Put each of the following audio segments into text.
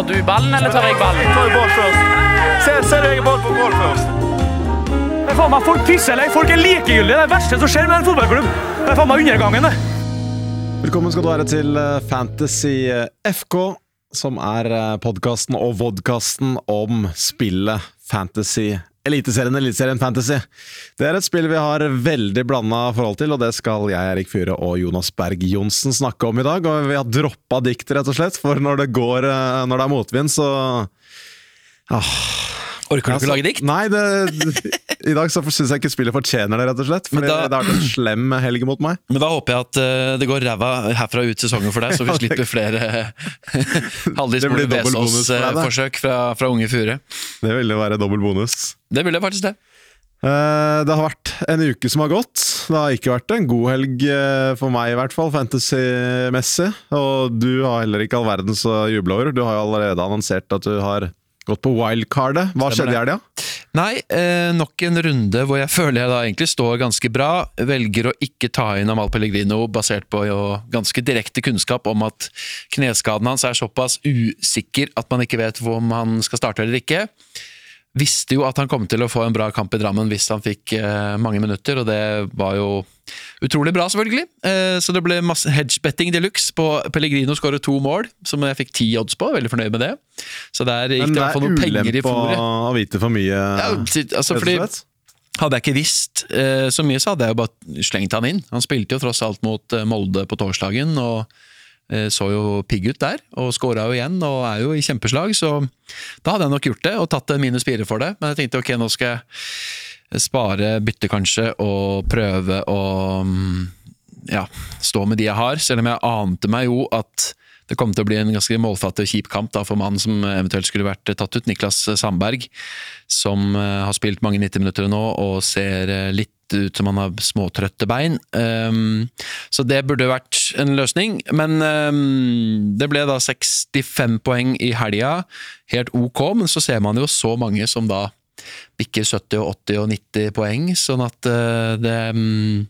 Tar du ballen, eller tar jeg ballen? Jeg tar ball først. Se, se er ball på ball først. Det er faen meg Folk pisser eller folk er likegyldige. Det er det verste som skjer med en fotballklubb. Det er faen meg undergangen, det. Velkommen skal du være til eh, Fantasy eh, FK, som er podkasten og vodkasten om spillet Fantasy Eliteserien Eliteserien Fantasy. Det er et spill vi har veldig blanda forhold til, og det skal jeg, Erik Fyhre og Jonas Berg Johnsen snakke om i dag. Og vi har droppa dikt, rett og slett, for når det går eh, Når det er motvind, så ah. Orker du ikke å lage dikt? Nei, det, i dag så syns jeg ikke spillet fortjener det, rett og slett. Fordi da, det har vært en slem helg mot meg. Men da håper jeg at uh, det går ræva herfra ut sesongen for deg, så vi slipper flere Haldis Mole Vesaas-forsøk fra, fra, unge Fure. Det ville være dobbel bonus. Det ville faktisk det. Uh, det har vært en uke som har gått. Det har ikke vært en god helg uh, for meg, i hvert fall, fantasy-messig. Og du har heller ikke all verdens å juble over. Du har jo allerede annonsert at du har gått på wildcardet. Hva skjedde i helga? Nei, eh, nok en runde hvor jeg føler jeg da egentlig står ganske bra. Velger å ikke ta inn Amal Pellegrino basert på ganske direkte kunnskap om at kneskaden hans er såpass usikker at man ikke vet om han skal starte eller ikke visste jo at han kom til å få en bra kamp i Drammen hvis han fikk eh, mange minutter, og det var jo utrolig bra, selvfølgelig. Eh, så det ble masse hedgebetting de luxe på Pellegrino skåret to mål, som jeg fikk ti odds på. Veldig fornøyd med det. Så der gikk det det hvert fall noen penger i fòret. Men det er å vite for mye, ja, altså, fordi, hadde jeg ikke visst eh, så mye, så hadde jeg jo bare slengt han inn. Han spilte jo tross alt mot eh, Molde på torsdagen. og så jo pigg ut der, og skåra jo igjen og er jo i kjempeslag, så da hadde jeg nok gjort det og tatt en minus fire for det. Men jeg tenkte ok, nå skal jeg spare, bytte kanskje, og prøve å mm, ja, stå med de jeg har, selv om jeg ante meg jo at det kom til å bli en ganske målfattig og kjip kamp da, for mannen som eventuelt skulle vært tatt ut, Niklas Sandberg, som eh, har spilt mange 90 minutter nå og ser eh, litt ut som han har småtrøtte bein. Um, så det burde vært en løsning, men um, det ble da 65 poeng i helga. Helt ok, men så ser man jo så mange som da bikker 70 og 80 og 90 poeng, sånn at uh, det um,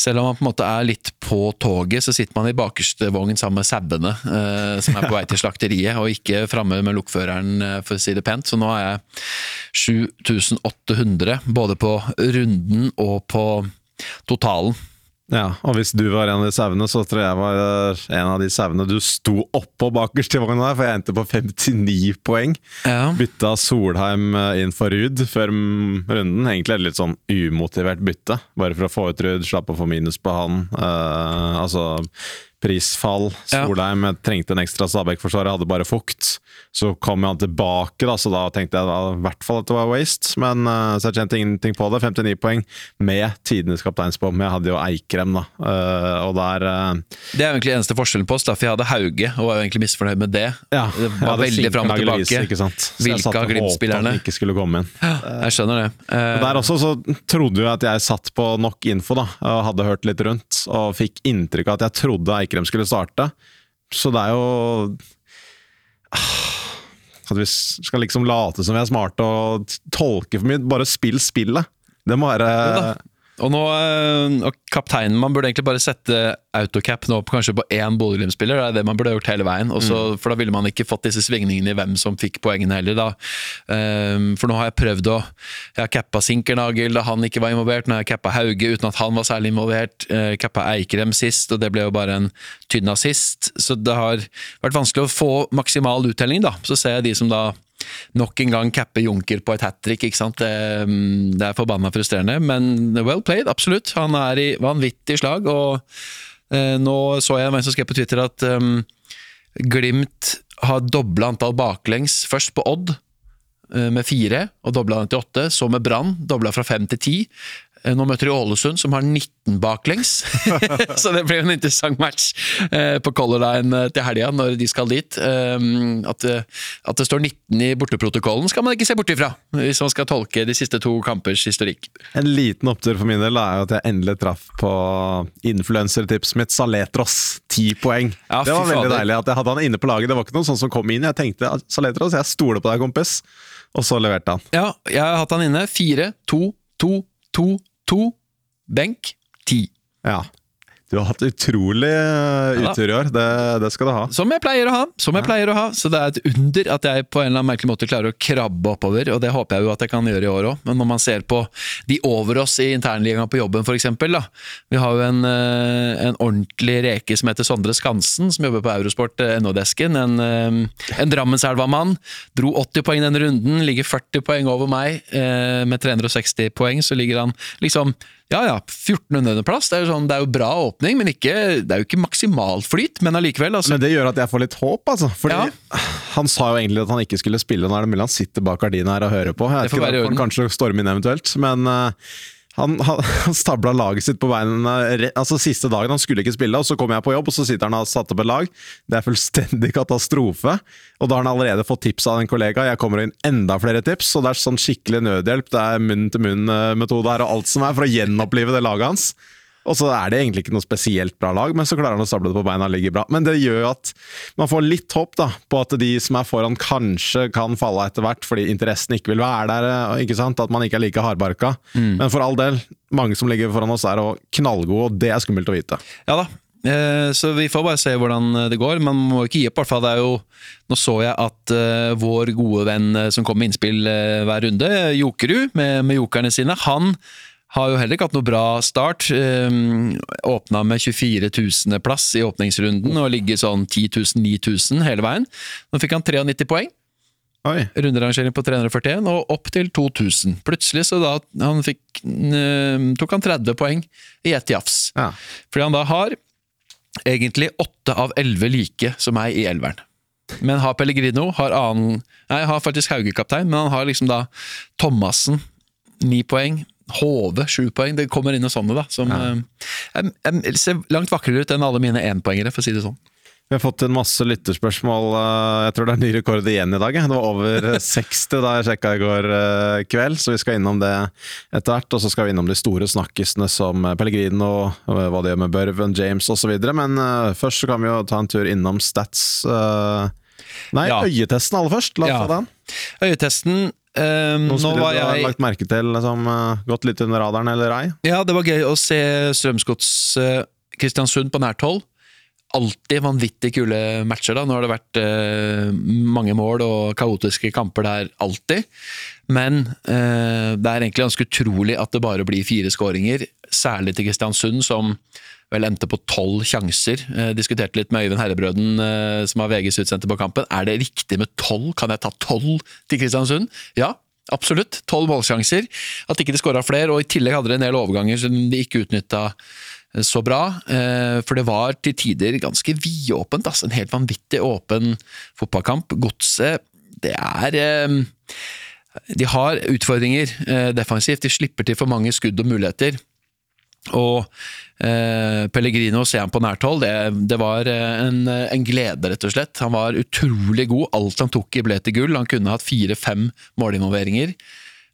selv om man på en måte er litt på toget, så sitter man i bakerste vogn sammen med sauene eh, som er på vei til slakteriet, og ikke framme med lokføreren, eh, for å si det pent. Så nå er jeg 7800, både på runden og på totalen. Ja, og hvis du var en av de sauene, så tror jeg var eh, en av de sauene du sto oppå bakerst i vogna for jeg endte på 59 poeng. Ja. Bytta Solheim eh, inn for Ruud før runden. Egentlig et litt sånn umotivert bytte, bare for å få ut Ruud, slapp å få minus på han. Uh, altså prisfall. Solheim ja. trengte en ekstra Stabæk-forsvarer, hadde bare fukt. Så kom han tilbake, da, så da tenkte jeg da, i hvert fall at det var waste. Men uh, så jeg tjente ingenting på det. 59 poeng med tidenes kapteinsbom. Jeg hadde jo Eikrem, da. Uh, og der uh, Det er jo egentlig eneste forskjellen på oss, da, for jeg hadde Hauge og var jo egentlig misfornøyd med det. Ja, det var veldig fram og tilbake. Ikke sant? Hvilke av Glimt-spillerne? ikke skulle komme inn. Ja, jeg skjønner det. og der også så trodde jo at jeg satt på nok info, da, og hadde hørt litt rundt, og fikk inntrykk av at jeg trodde Eikrem skulle starte. Så det er jo At vi skal liksom late som vi er smarte og tolke for mye. Bare spill spillet. Det må være og nå, eh, og kapteinen Man burde egentlig bare sette autocap nå på kanskje på én Bodø-Glimt-spiller. Det er det man burde gjort hele veien. Også, mm. For da ville man ikke fått disse svingningene i hvem som fikk poengene heller. da. Um, for nå har jeg prøvd å Jeg har cappa Sinkernagel da han ikke var involvert. Nå har jeg cappa Hauge uten at han var særlig involvert. Uh, cappa Eikrem sist, og det ble jo bare en tynn assist. Så det har vært vanskelig å få maksimal uttelling, da. Så ser jeg de som da nok en gang cappe Junker på et hat trick. ikke sant? det, er forbanna frustrerende, men well played, absolutt. Han er i vanvittig slag. og eh, Nå så jeg en som skrev på Twitter at um, Glimt har dobla antall baklengs. Først på Odd eh, med fire, og dobla den til åtte. Så med Brann, dobla fra fem til ti. Eh, nå møter de Ålesund, som har 19 baklengs. så det blir en interessant match eh, på Color Line eh, til helga, når de skal dit. At, at, det står 19 i borteprotokollen, skal man ikke se bort ifra, hvis man skal tolke de siste to kampers historikk. En liten opptur for min del er jo at jeg endelig traff på influensertipset mitt, Saletros. 10 poeng. Ja, det var veldig fader. deilig at jeg hadde han inne på laget. Det var ikke noe sånt som kom inn. Jeg tenkte Saletros, jeg stoler på deg, kompis. Og så leverte han. Ja, jeg har hatt han inne. 4, 2, 2, 2 to, benk ti. Ja. Du har hatt utrolig uh, utur i år. Det, det, skal du ha. Som jeg pleier å ha. Som jeg pleier å ha. Så det er et under at jeg på en eller annen merkelig måte klarer å krabbe oppover, og det håper jeg jo at jeg kan gjøre i år òg. Men når man ser på de over oss i internligaen på jobben, f.eks. Vi har jo en, uh, en, ordentlig reke som heter Sondre Skansen, som jobber på Eurosport uh, NO-desken. En, en Drammenselva-mann. Dro 80 poeng denne runden, ligger 40 poeng over meg. med 360 poeng så ligger han liksom ja ja, 1400.-plass. Det, sånn, det, er jo bra åpning, men ikke, det er jo ikke maksimalt flyt. Men allikevel. Altså. Men det gjør at jeg får litt håp, altså. Fordi ja. han sa jo egentlig at han ikke skulle spille. Nå er det mulig han sitter bak gardina her og hører på. Jeg vet ikke, Kanskje storme inn eventuelt. Men uh, han, han, han stabla laget sitt på beina altså siste dagen. Han skulle ikke spille, og så kommer jeg på jobb, og så sitter han og har satt opp et lag. Det er fullstendig katastrofe. Og da har han allerede fått tips av en kollega. Jeg kommer inn enda flere tips, og det er sånn skikkelig nødhjelp. Det er munn-til-munn-metode her og alt som er, for å gjenopplive det laget hans. Og så er det egentlig ikke noe spesielt bra lag, men så klarer han å stable det på beina og ligger bra. Men det gjør jo at man får litt håp da, på at de som er foran kanskje kan falle etter hvert, fordi interessen ikke vil være der. Eh, ikke sant? At man ikke er like hardbarka. Mm. Men for all del, mange som ligger foran oss er knallgode, og det er skummelt å vite. Ja da, eh, så vi får bare se hvordan det går. Man må ikke gi opp, hvert fall. Det er jo, nå så jeg at vår gode venn som kom med innspill hver runde, Jokerud, med, med jokerne sine, han har jo heller ikke hatt noe bra start. Um, Åpna med 24 000.-plass i åpningsrunden og ligger sånn 10 000-9000 hele veien. Nå fikk han 93 poeng. Oi. Runderangering på 341 og opp til 2000. Plutselig så da han fikk, uh, tok han 30 poeng i ett jafs. Ja. Fordi han da har egentlig 8 av 11 like som meg i elveren. Men har Pellegrino, har annen Nei, har faktisk Hauge-kaptein, men han har liksom da Thomassen, 9 poeng. HV sju poeng. Det kommer inn noe sånne, da. Som ja. eh, ser langt vakrere ut enn alle mine énpoengere, for å si det sånn. Vi har fått inn masse lytterspørsmål. Eh, jeg tror det er ny rekord igjen i dag. Det var over 60 da jeg sjekka i går eh, kveld, så vi skal innom det etter hvert. Og så skal vi innom de store snakkisene som Pellegrino, hva de gjør med Børven, James osv. Men først så kan vi jo ta en tur innom Stats. Nei, ja. øyetesten aller først. La oss ja. ta den. Øyetesten Um, Noen spillere du har jeg... lagt merke til som uh, gått litt under radaren, eller ei? Ja, det var gøy å se Strømsgods uh, Kristiansund på nært hold. Alltid vanvittig kule matcher. da Nå har det vært uh, mange mål og kaotiske kamper der, alltid. Men det er egentlig ganske utrolig at det bare blir fire skåringer. Særlig til Kristiansund, som vel endte på tolv sjanser. Eh, diskuterte litt med Øyvind Herrebrøden, eh, som har VGs utsendte på kampen. Er det riktig med tolv? Kan jeg ta tolv til Kristiansund? Ja, absolutt. Tolv målsjanser. At ikke de skåra flere, og i tillegg hadde de en del overganger som de ikke utnytta eh, så bra. Eh, for det var til tider ganske vidåpent. Altså. En helt vanvittig åpen fotballkamp. Godset, det er eh, De har utfordringer defensivt. De slipper til for mange skudd og muligheter. Og eh, Pellegrino ser han på nært hold. Det, det var eh, en, en, glede, rett og slett. Han var utrolig god. Alt han tok i ble til gull. Han kunne hatt fire-fem målinvolveringer.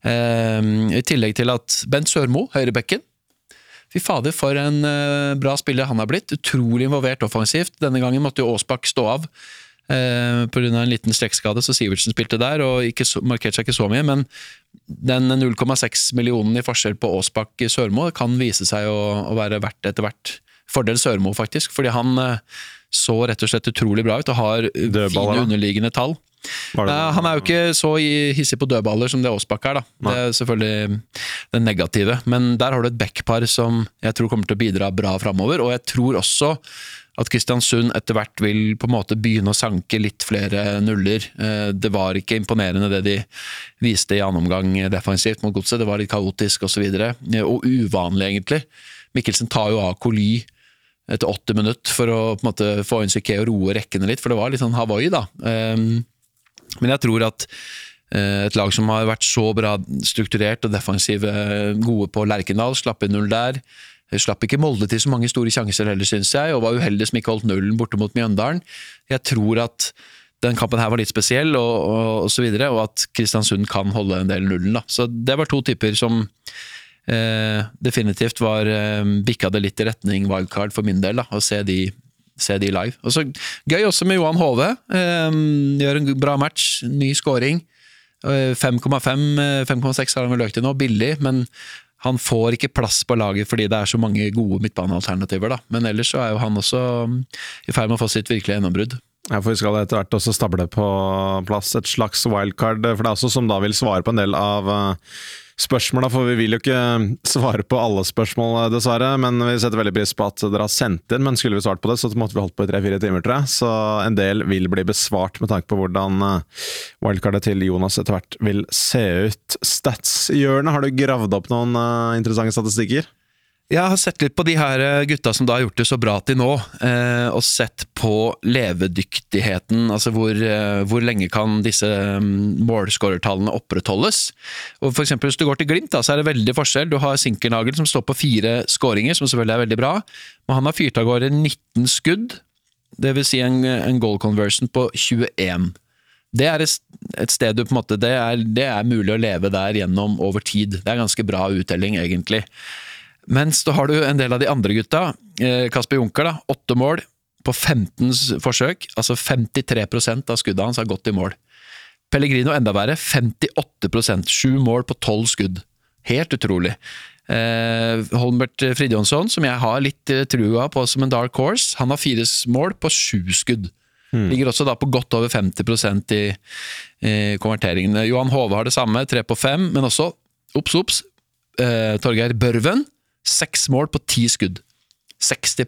Eh, I tillegg til at Bent Sørmo, høyrebekken Fy fader, for en eh, bra spiller han har blitt. Utrolig involvert offensivt. Denne gangen måtte jo Aasbakk stå av. Eh, Pga. en liten strekkskade, så Sivertsen spilte der og ikke markerte seg ikke så mye. Men den 0,6 millionen i forskjell på Aasbakk Sørmo kan vise seg å, å være verdt etter hvert. Fordel Sørmo, faktisk, fordi han eh, så rett og slett utrolig bra ut og har Dødballer, fine underliggende tall. Uh, han er jo ikke så hissig på dødballer som det Aasbakk er, da. Nei. Det er selvfølgelig det negative, men der har du et backpar som jeg tror kommer til å bidra bra framover, og jeg tror også at Kristiansund etter hvert vil på en måte begynne å sanke litt flere nuller. Eh, det var ikke imponerende det de viste i annen omgang defensivt mot Godset. Det var litt kaotisk osv. Og, så og uvanlig, egentlig. Mikkelsen tar jo av Coly etter 80 minutter for å på en måte få inn Psyké og roe rekkene litt, for det var litt sånn Hawaii, da. Ehm, men jeg tror at eh, et lag som har vært så bra strukturert og defensive, gode på Lerkendal, slapp inn null der. Slapp ikke Molde til så mange store sjanser heller, syns jeg, og var uheldig som ikke holdt nullen borte mot Mjøndalen. Jeg tror at den kampen her var litt spesiell, og, og, og så videre, og at Kristiansund kan holde en del nullen. Da. Så det var to typer som eh, definitivt var eh, bikka det litt i retning wildcard for min del, da, å se de, se de live. Og så Gøy også med Johan Hove. Eh, gjør en bra match, ny scoring. 5,5-5,6 eh, har han vel økt til nå, billig, men Han får ikke plass på laget fordi det er så mange gode midtbanealternativer, da. Men ellers så er jo han også mm, i ferd med å få sitt virkelige gjennombrudd. Ja, for Vi skal etter hvert også stable på plass et slags wildcard, for det er også som da vil svare på en del av uh, spørsmåla, for vi vil jo ikke svare på alle spørsmål, dessverre. Men vi setter veldig pris på at dere har sendt inn. Men skulle vi svart på det, så måtte vi holdt på i tre-fire timer, tror jeg. Så en del vil bli besvart med tanke på hvordan eh, wildcardet til Jonas etter hvert vil se ut. Stats-hjørnet, har du gravd opp noen interessante statistikker? Jeg har sett litt på de her eh, gutta som da har gjort det så bra til nå, eh, og sett på levedyktigheten. Altså hvor, eh, hvor lenge kan disse mm, målskårertallene opprettholdes. Og for eksempel, Hvis du går til Glimt, da, så er det veldig forskjell. Du har Sinkernagel som står på fire skåringer, som selvfølgelig er veldig bra. Men han har fyrt av gårde 19 skudd, dvs. Si en, en goal conversion på 21. Det er et sted du på en måte, det er, det er mulig å leve der gjennom over tid. Det er ganske bra uttelling, egentlig. Mens da har du en del av de andre gutta. Eh, Kasper Junker, da, åtte mål på 15 forsøk. Altså 53% av skuddet hans har gått i mål. Pellegrino enda verre, 58% Sju mål på tolv skudd. Helt utrolig. Eh, Holmbert Fridjonsson, som jeg har litt eh, trua på som en dark horse, han har fire mål på sju skudd. Mm. Ligger også da på godt over 50 i, i konverteringene. Johan Hove har det samme, tre på fem, men også, obs, obs, eh, Torgeir Børven Seks mål på ti skudd. 60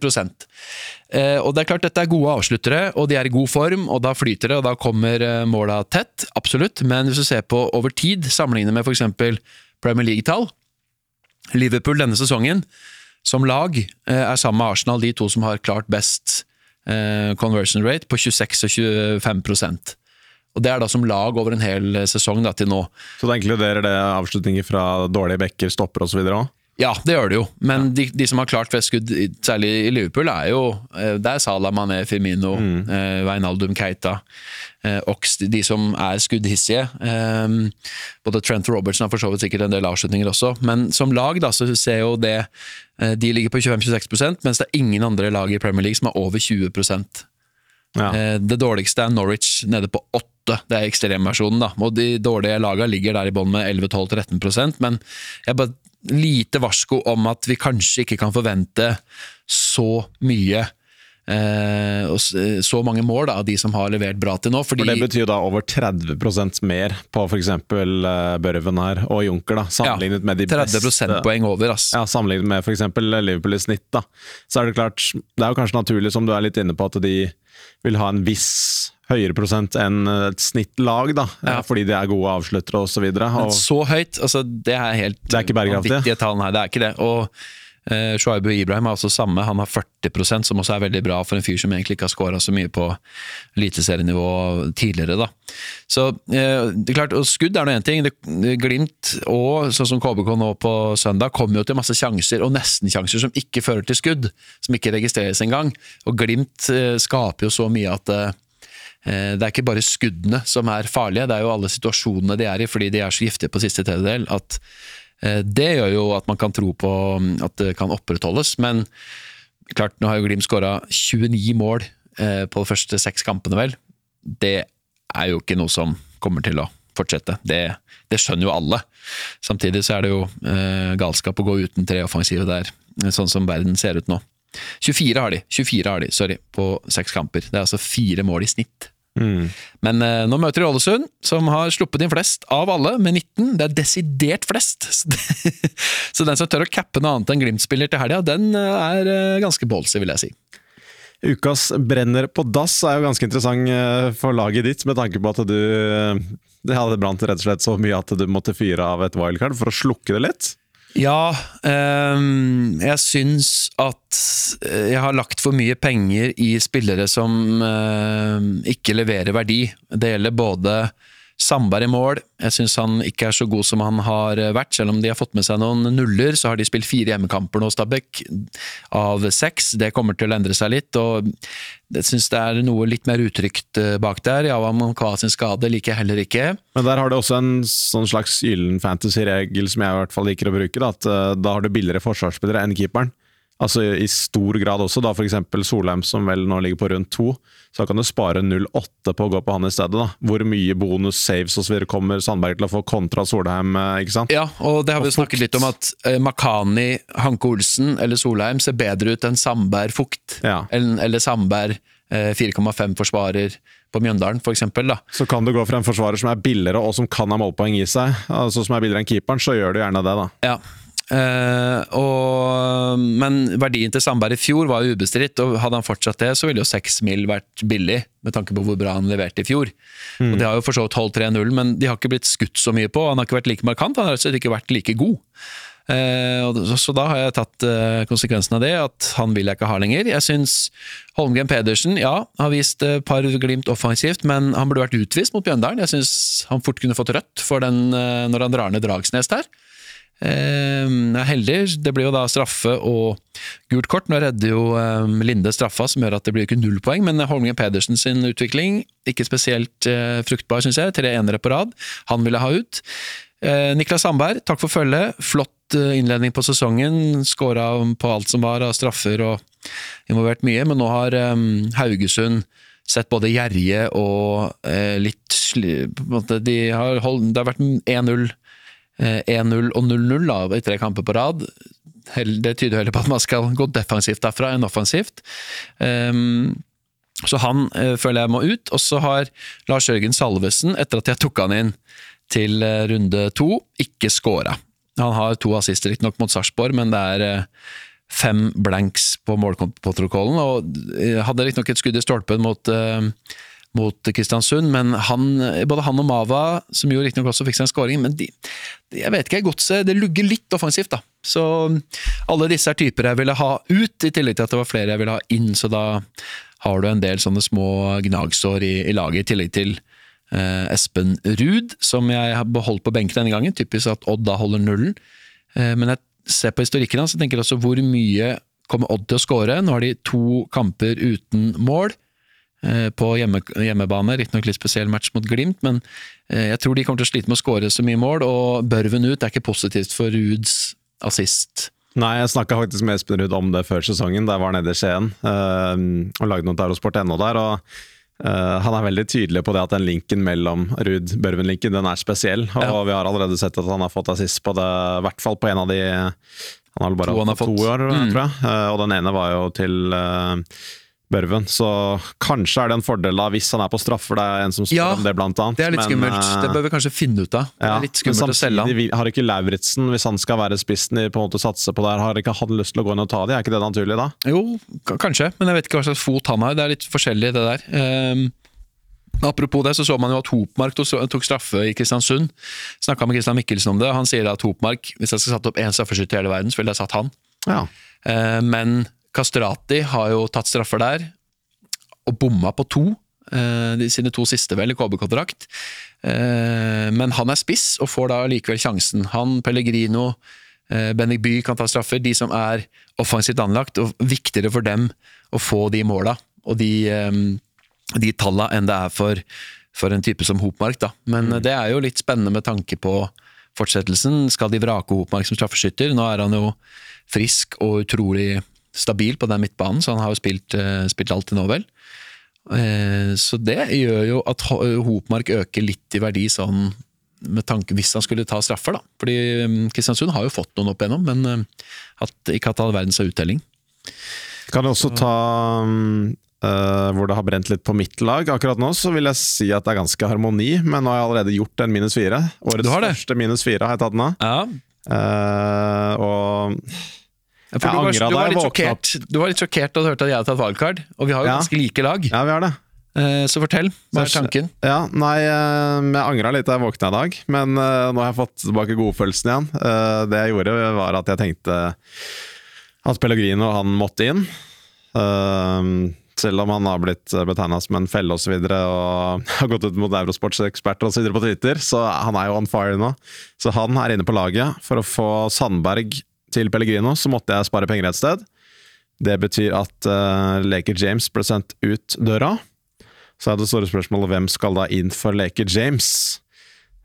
eh, Og det er klart Dette er gode avsluttere, og de er i god form, og da flyter det, og da kommer eh, måla tett. Absolutt. Men hvis du ser på over tid, sammenlignet med f.eks. Premier League-tall Liverpool denne sesongen, som lag, eh, er sammen med Arsenal de to som har klart best eh, conversion rate, på 26 og 25 og Det er da som lag over en hel sesong da, til nå. Så det inkluderer det avslutninger fra dårlige bekker, stopper osv. Ja, det gjør det jo, men de, de som har klart flest skudd, særlig i Liverpool, er jo eh, Det er Salah, Mané, Firmino, mm. eh, Veinaldum, Keita, eh, Ox, de som er skuddhissige. Eh, både Trent og Robertson har for så vidt sikkert en del avslutninger også, men som lag da, så ser jo det eh, De ligger på 25-26 mens det er ingen andre lag i Premier League som er over 20 ja. Eh, det dårligste er Norwich, nede på 8 det er ekstremversjonen, da. Og de dårlige lagene ligger der i bånn med 11-12-13% men jeg bare lite varsko om at vi kanskje ikke kan forvente så mye eh, og så mange mål da, av de som har levert bra til nå. Fordi, For Det betyr da over 30% mer på f.eks. Uh, Børven her og Junker, da, sammenlignet ja, med de 30 beste. 30 poeng over, ass. Ja, Sammenlignet med f.eks. Liverpool i snitt. da. Så er det klart, det er jo kanskje naturlig, som du er litt inne på, at de vil ha en viss høyere prosent enn et snittlag, da, ja. fordi de er gode avsluttere osv. Og... Så høyt, altså det er helt Det er ikke tallene her, det er ikke det. Og uh, Shoaibu Ibrahim er altså samme, han har 40% som også er veldig bra for en fyr som egentlig ikke har skåra så mye på eliteserienivå tidligere. da. Så uh, det er klart, og Skudd er nå én ting. Det, glimt og sånn som KBK nå på søndag kommer jo til masse sjanser, og nesten-sjanser som ikke fører til skudd. Som ikke registreres engang. Og Glimt uh, skaper jo så mye at Eh, det er ikke bare skuddene som er farlige, det er jo alle situasjonene de er i fordi de er så giftige på siste tredjedel. at eh, Det gjør jo at man kan tro på mm, at det kan opprettholdes. Men klart, nå har jo Glimt skåra 29 mål eh, på de første seks kampene, vel. Det er jo ikke noe som kommer til å fortsette. Det, det skjønner jo alle. Samtidig så er det jo galskap å gå uten tre offensive der, sånn som verden ser ut nå. 24 har de, 24 har de, sorry, på seks kamper. Det er altså fire mål i snitt. Mm. Men eh, nå møter de Ålesund, som har sluppet inn flest av alle, med 19. Det er desidert flest! Så den som tør å cappe noe annet enn Glimt-spiller til helga, den eh, er eh, ganske ballsy, vil jeg si. Ukas brenner på dass er jo ganske interessant eh, for laget ditt, med tanke på at du Det hadde brant rett og slett så mye at du måtte fyre av et wildcard for å slukke det litt? Ja, um, jeg syns at eh, jeg har lagt for mye penger i spillere som uh, ikke leverer verdi. Det gjelder både Sandberg i mål. Jeg syns han ikke er så god som han har vært. Selv om de har fått med seg noen nuller, så har de spilt fire hjemmekamper nå, Stabæk, av seks. Det kommer til å endre seg litt. og Jeg syns det er noe litt mer utrygt eh, bak der. Javan Mankwa sin skade liker jeg heller ikke. Men der har du også en sånn slags gyllen fantasy-regel som jeg i hvert fall liker å bruke. Da, at uh, da har du billigere forsvarsspillere enn keeperen. Altså i stor grad også, da f.eks. Solheim som vel nå ligger på rundt to. Så da kan du spare 0,8 på å gå på han i stedet. da. Hvor mye bonus, saves osv. kommer Sandberg til å få kontra Solheim, eh, ikke sant? Ja, og det har vi snakket litt om at eh, Makani, Hanke Olsen eller Solheim ser bedre ut enn Sandberg Fukt. Ja. Eller, eller Sandberg eh, 4,5 forsvarer på Mjøndalen, for eksempel, da. Så kan du gå for en forsvarer som er billigere og som kan ha målpoeng i seg, altså som er billigere enn keeperen, så gjør du gjerne det, da. Ja. Eh, og, men verdien til Sandberg i fjor var ubestridt, og hadde han fortsatt det, så ville jo seks mil vært billig, med tanke på hvor bra han leverte i fjor. Og De har jo for så vidt holdt 3-0, men de har ikke blitt skutt så mye på. Han har ikke vært like markant, han har rett og slett ikke vært like god. Uh, og så, da har jeg tatt uh, konsekvensen av det, at han vil jeg ikke ha lenger. Jeg syns Holmgren Pedersen ja, har vist et par glimt offensivt, men han burde vært utvist mot Bjøndalen. Jeg syns han fort kunne fått rødt for den, når han drar ned Dragsnes der. Eh, er heldig. Det blir jo da straffe og gult kort. Nå redder jo eh, Linde straffa, som gjør at det blir ikke null poeng, men Holmgren Pedersen sin utvikling ikke spesielt eh, fruktbar, syns jeg. Tre enere på rad. Han ville ha ut. Eh, Niklas Sandberg, takk for følget. Flott eh, innledning på sesongen. Skåra på alt som var av straffer og involvert mye, men nå har eh, Haugesund sett både gjerrige og litt de har holdt, Det har vært 1-0 eh, 1-0 og 0-0 da, i tre kamper på rad. Det tyder heller på at man skal gå defensivt derfra enn offensivt. Ehm, så han eh, føler jeg må ut. Og så har Lars Jørgen Salvesen, etter at jeg tok han inn til eh, runde to, ikke scora. Han har to assister, riktignok mot Sarpsborg, men det er eh, fem blanks på målprotokollen. Og eh, hadde riktignok et skudd i stolpen mot eh, mot Kristiansund, men han, både han og Mava, som jo riktignok også fikk seg en skåring, men de, de, jeg vet ikke, godset det lugger litt offensivt, da. Så alle disse er typer jeg ville ha ut, i tillegg til at det var flere jeg ville ha inn, så da har du en del sånne små gnagsår i, i laget, i tillegg til eh, Espen Ruud, som jeg har beholdt på benken denne gangen. Typisk at Odd da holder nullen. Eh, men jeg ser på historikken hans og tenker også hvor mye kommer Odd til å skåre? Nå har de to kamper uten mål på hjemme, hjemmebane. Riktignok litt spesiell match mot Glimt, men eh, jeg tror de kommer til å slite med å skåre så mye mål. Og Børven ut er ikke positivt for Ruuds assist. Nei, jeg snakka faktisk med Espen Ruud om det før sesongen, da jeg var nede i Skien eh, og lagde noe til Eurosport.no der. og Uh, Han er veldig tydelig på det at den linken mellom Ruud-Børven-linken den er spesiell. Og Ja. vi har allerede sett at han har fått assist på det, i hvert fall på en av de Han har bare To han har fått to år, Mm. tror jeg. Uh, og den ene var jo til eh, Børven, så kanskje er det en fordel da hvis han er på straffer. Det er en som spør Ja, om det, blant annet. Det er litt men, skummelt. eh, Det bør vi kanskje finne ut av. Det ja, er litt skummelt samtidig, å selge han. har ikke Lauritzen, hvis han skal være spissen på en måte satse på det har ikke han lyst til å gå inn og ta de? Er ikke det naturlig da? Jo, kanskje, men jeg vet ikke hva slags fot han har. Det er litt forskjellig, det der. Um, apropos det, så så man jo at Hopmark tok, straffe i Kristiansund. Snakka med Christian Mikkelsen om det. Han sier at Hopmark, hvis jeg skal satt opp én straffeskytter i hele verden, så ville jeg satt han. Ja. Eh, men Kastrati har jo tatt straffer der, og bomma på to. eh, de sine to siste, vel, i KB-kontrakt. Eh, men han er spiss, og får da likevel sjansen. Han, Pellegrino, eh, Bendik By kan ta straffer. De som er offensivt anlagt, og viktigere for dem å få de måla og de, de talla enn det er for, for en type som Hopmark. Da. Men mm. det er jo litt spennende med tanke på fortsettelsen. Skal de vrake Hopmark som straffeskytter? Nå er han jo frisk og utrolig stabil på den midtbanen, så han har jo spilt, eh, spilt alt til nå, vel. Eh, Så det gjør jo at Ho- Hopmark øker litt i verdi sånn med tanke hvis han skulle ta straffer, da. Fordi mm, Kristiansund har jo fått noen opp igjennom, men eh, at, ikke hatt all verdens uttelling. Kan du også ta eh, hvor det har brent litt på mitt lag. Akkurat nå så vil jeg si at det er ganske harmoni, men nå har jeg allerede gjort en minus fire. Årets første minus fire har jeg tatt nå. Ja, Uh, og for Jeg du, var, du, var litt sjokkert, du var litt sjokkert da du hørte at jeg hadde tatt valgkart, og vi har jo Ja. ganske like lag. ja, vi har det. Eh, Så fortell, hva er tanken? Ja, nei, eh, jeg angra litt da jeg våkna i dag, men eh, nå har jeg fått tilbake godfølelsen igjen. Det jeg gjorde, var at jeg tenkte at Pellegrino han måtte inn. Selv om han har blitt betegna som en felle osv. Og, så og har gått ut mot eurosportseksperter osv. på Twitter, så han er jo on fire nå. Så han er inne på laget. For å få Sandberg til Pellegrino, så måtte jeg spare penger et sted. Det betyr at uh, Laker James ble sendt ut døra. Så er det store spørsmålet hvem skal da inn for Laker James?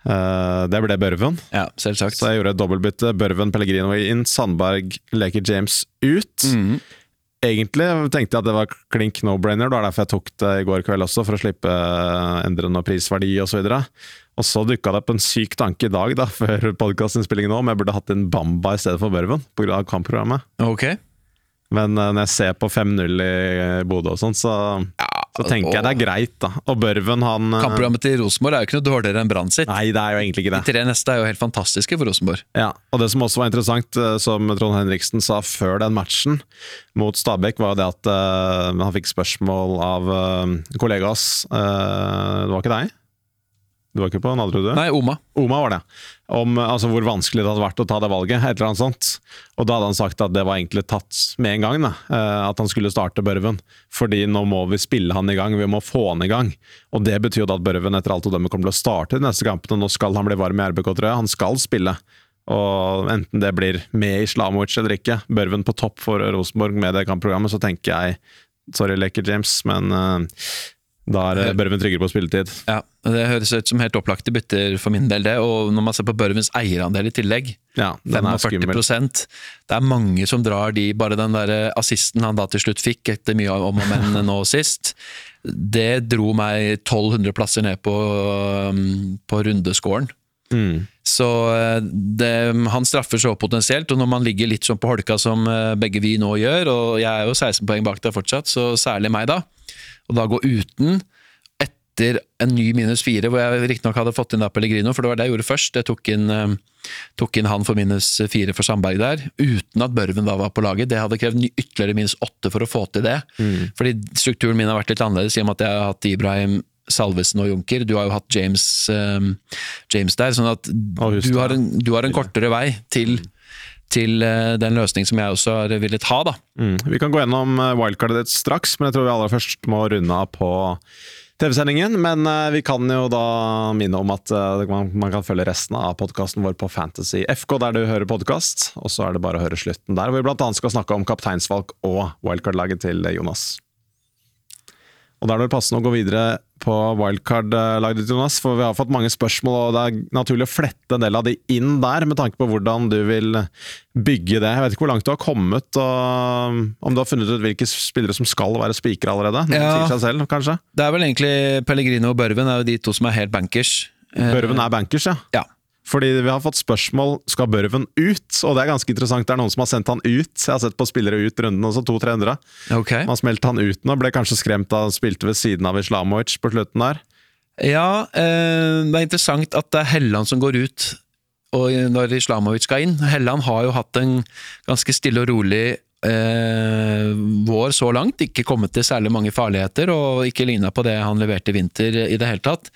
Uh, det ble Børven. Ja, selvsagt. Så jeg gjorde et dobbeltbytte. Børven Pellegrino inn, Sandberg leker James ut. Mm. Egentlig tenkte jeg at det var klink no-brainer, det var derfor jeg tok det i går kveld også, for å slippe endre noe prisverdi osv. Og, så så dukka det opp en syk tanke i dag, da, før podkastinnspillingen om jeg burde hatt en Bamba i stedet for Børven, pga. kampprogrammet. Ok. Men uh, når jeg ser på 5-0 i Bodø og sånn, så, ja, så tenker og, jeg det er greit, da. Og Børven, han uh, Kampprogrammet til Rosenborg er jo ikke noe dårligere enn Brann sitt. Nei, det er jo egentlig ikke det. De tre neste er jo helt fantastiske for Rosenborg. Ja, og det som også var interessant, uh, som Trond Henriksen sa før den matchen mot Stabæk, var jo det at han fikk spørsmål av kollegas Det var ikke deg? Du var ikke på Nadderud, du? Nei, Oma. Oma var det. Om altså, hvor vanskelig det hadde vært å ta det valget. et eller annet sånt. Og da hadde han sagt at det var egentlig tatt med en gang. Da. Eh, at han skulle starte Børven. Fordi nå må vi spille han i gang, vi må få han i gang. Og det betyr jo da at Børven etter alt å dømme kommer til å starte de neste kampene. Nå skal han bli varm i RBK, tror jeg. Han skal spille. Og enten det blir med Islamovic eller ikke, Børven på topp for Rosenborg med det kampprogrammet, så tenker jeg Sorry, Leker James, men uh, da er Børven tryggere på spilletid. Ja, Det høres ut som helt opplagte bytter for min del, det. Og når man ser på Børvens eierandel i tillegg, ja, 45% Det er mange som drar de Bare den der assisten han da til slutt fikk, etter mye om og men nå sist, det dro meg 1200 plasser ned på, um, på rundescoren. Mm. Så eh, det, han straffer så potensielt, og når man ligger litt sånn på holka som eh, begge vi nå gjør, og jeg er jo 16 poeng bak deg fortsatt, så særlig meg da, og da gå uten etter en ny minus fire, hvor jeg riktignok hadde fått inn da Pellegrino, for det var det jeg gjorde først. Jeg tok inn, uh, tok inn han for minus fire for Sandberg der, uten at Børven da var på laget. Det hadde krevd ytterligere minus åtte for å få til det. Mm. Fordi strukturen min har vært litt annerledes, i og med at jeg har hatt Ibrahim Salvesen og Junker. Du har jo hatt James, um, James der, sånn at du har, en, du har en kortere vei til til eh, den løsning som jeg også har villet ha. da. Mm. Vi kan gå gjennom eh, wildcardet straks, men jeg tror vi aller først må runde av på TV-sendingen. Men eh, vi kan jo da minne om at man kan følge resten av podkasten vår på Fantasy FK, der du hører podkast. Og så er det bare å høre slutten der, hvor vi bl.a. skal snakke om kapteinsvalg og wildcard-laget til Jonas. Og Da er det passende å gå videre på wildcard-laget Jonas. For vi har fått mange spørsmål, og det er naturlig å flette en del av de inn der, med tanke på hvordan du vil bygge det. Jeg vet ikke hvor langt du har kommet, og om du har funnet ut hvilke spillere som skal være spikere allerede? Ja, sier seg selv, kanskje? Det er vel egentlig Pellegrino og Børven er jo de to som er helt bankers. Børven er bankers, ja? Ja. Fordi vi har fått spørsmål skal Børven ut, og det er ganske interessant. Det er noen som har sendt han ut. Jeg har sett på spillere ut runden også, to 300. Okay. Man smelte han ut nå, ble kanskje skremt da han spilte ved siden av Islamovic på slutten der. Ja, eh, det er interessant at det er Helland som går ut og når Islamovic skal inn. Helland har jo hatt en ganske stille og rolig eh, vår så langt. Ikke kommet til særlig mange farligheter, og ikke ligna på det han leverte i vinter i det hele tatt.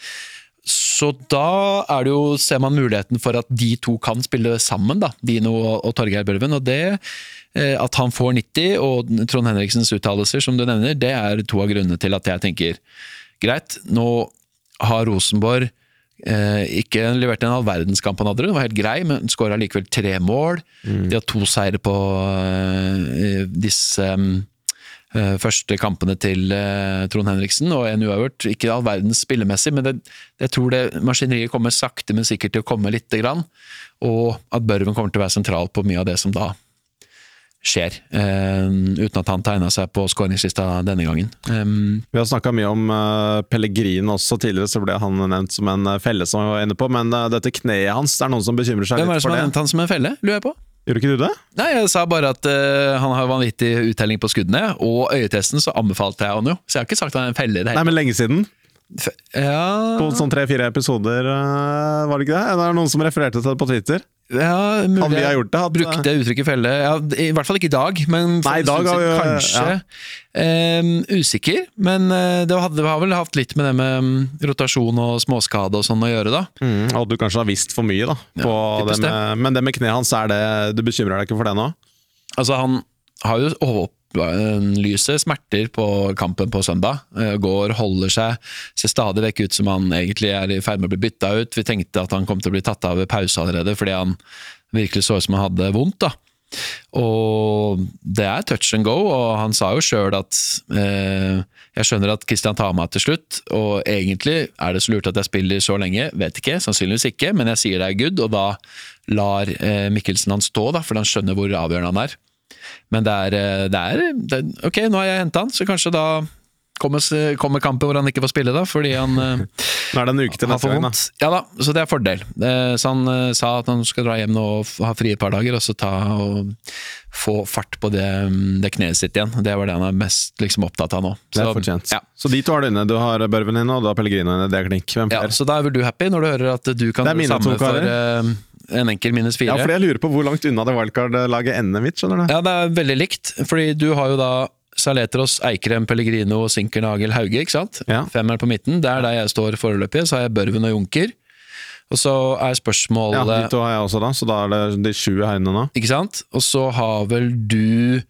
Så da er det jo, ser man muligheten for at de to kan spille sammen, da, Dino og Torgeir Børven. og det eh, At han får 90, og Trond Henriksens uttalelser, som du nevner, det er to av grunnene til at jeg tenker greit, nå har Rosenborg eh, ikke levert en all verdenskamp han hadde, den var helt grei, men skåra likevel tre mål. Mm. De har to seire på eh, disse um, første kampene til eh, Trond Henriksen, og en uavgjort. Ikke all verdens spillemessig, men det, jeg tror det maskineriet kommer sakte, men sikkert til å komme lite grann. Og at Børven kommer til å være sentral på mye av det som da skjer, Um, uten at han tegna seg på skåringslista denne gangen. Um, vi har snakka mye om uh, Pellegrin også, tidligere så ble han nevnt som en felle, som vi var inne på, men uh, dette kneet hans, det er noen som bekymrer seg litt for det? Hvem er det som har nevnt han som en felle, lurer jeg på? Gjorde ikke du det? Nei, jeg sa bare at uh, han har vanvittig uttelling på skuddene, og øyetesten så anbefalte jeg han jo. Så jeg har ikke sagt at han er en felle i det hele Nei, men lenge siden? Ja På sånn tre-fire episoder, uh, var det ikke det? Det er noen som refererte til det på Twitter. Ja, mulig vi gjort det, at, brukte uttrykket felle. Ja, I hvert fall ikke i dag, men Nei, dag har vi, kanskje ja. um, usikker. Men uh, det, hadde, det har vel hatt litt med det med um, rotasjon og småskade og sånn å gjøre, da. Mm, at du kanskje har visst for mye, da. Det med, men det med kneet hans, er det, du bekymrer deg ikke for det nå? Altså, han har jo lyse smerter på kampen på søndag. Eh, går, holder seg, ser stadig vekk ut som han egentlig er i ferd med å bli bytta ut. Vi tenkte at han kom til å bli tatt av ved pause allerede, fordi han virkelig så ut som han hadde vondt. da. Og det er touch and go, og han sa jo sjøl at eh, jeg skjønner at Christian tar meg til slutt, og egentlig er det så lurt at jeg spiller så lenge, vet ikke, sannsynligvis ikke, men jeg sier det er good, og da lar eh, Mikkelsen han stå, da, for han skjønner hvor avgjørende han er. Men det er, eh, det er, det Ok, nå har jeg henta han, så kanskje da kommer, kommer, kampen hvor han ikke får spille, da, fordi han eh, Nå er det en uke til neste gang, da. Ja da, så det er fordel. Eh, så han sa at han skal dra hjem nå og ha fri et par dager, og så ta og få fart på det, det kneet sitt igjen. Det var det han er mest liksom, opptatt av nå. Så, det er fortjent. Ja. Så de to har du inne. Du har Børven inne, og du har Pellegrino inne. Det er klink. Hvem flere? Ja, så da er vel du happy når du hører at du kan gjøre det samme for uh, en enkel minus fire. Ja, fordi jeg lurer på hvor langt unna det wildcard-laget ender mitt. skjønner du? Ja, det er veldig likt. Fordi du har jo da Saletros, Eikrem, Pellegrino, Sinker, Nagel, Hauge. ikke sant? Ja. Femmeren på midten. Det er der jeg står foreløpig. Så har jeg Børven og Junker. Og så er spørsmålet Ja, de to har jeg også, da. Så da er det de sju her inne nå. Ikke sant? Og så har vel du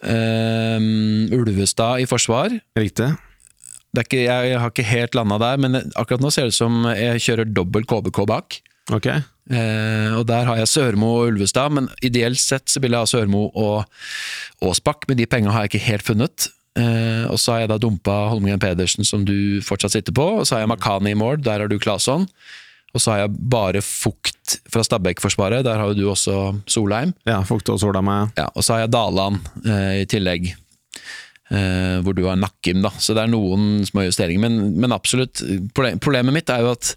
um, Ulvestad i forsvar. Riktig. Ikke, jeg har ikke helt landa der, men akkurat nå ser det ut som jeg kjører dobbel KBK bak. Ok. Eh, og der har jeg Sørmo og Ulvestad, men ideelt sett så vil jeg ha Sørmo og Aasbakk, men de pengene har jeg ikke helt funnet. Eh, og så har jeg da dumpa Holmgren Pedersen, som du fortsatt sitter på. Og så har jeg Makani i mål, der har du Claesson. Og så har jeg bare Fukt fra Stabæk-forsvaret, der har jo du også Solheim. Ja, Fukt og Solheim, ja. ja og så har jeg Daland eh, i tillegg. Eh, hvor du har Nakkim, da. Så det er noen små justeringer. Men, men absolutt. Problemet mitt er jo at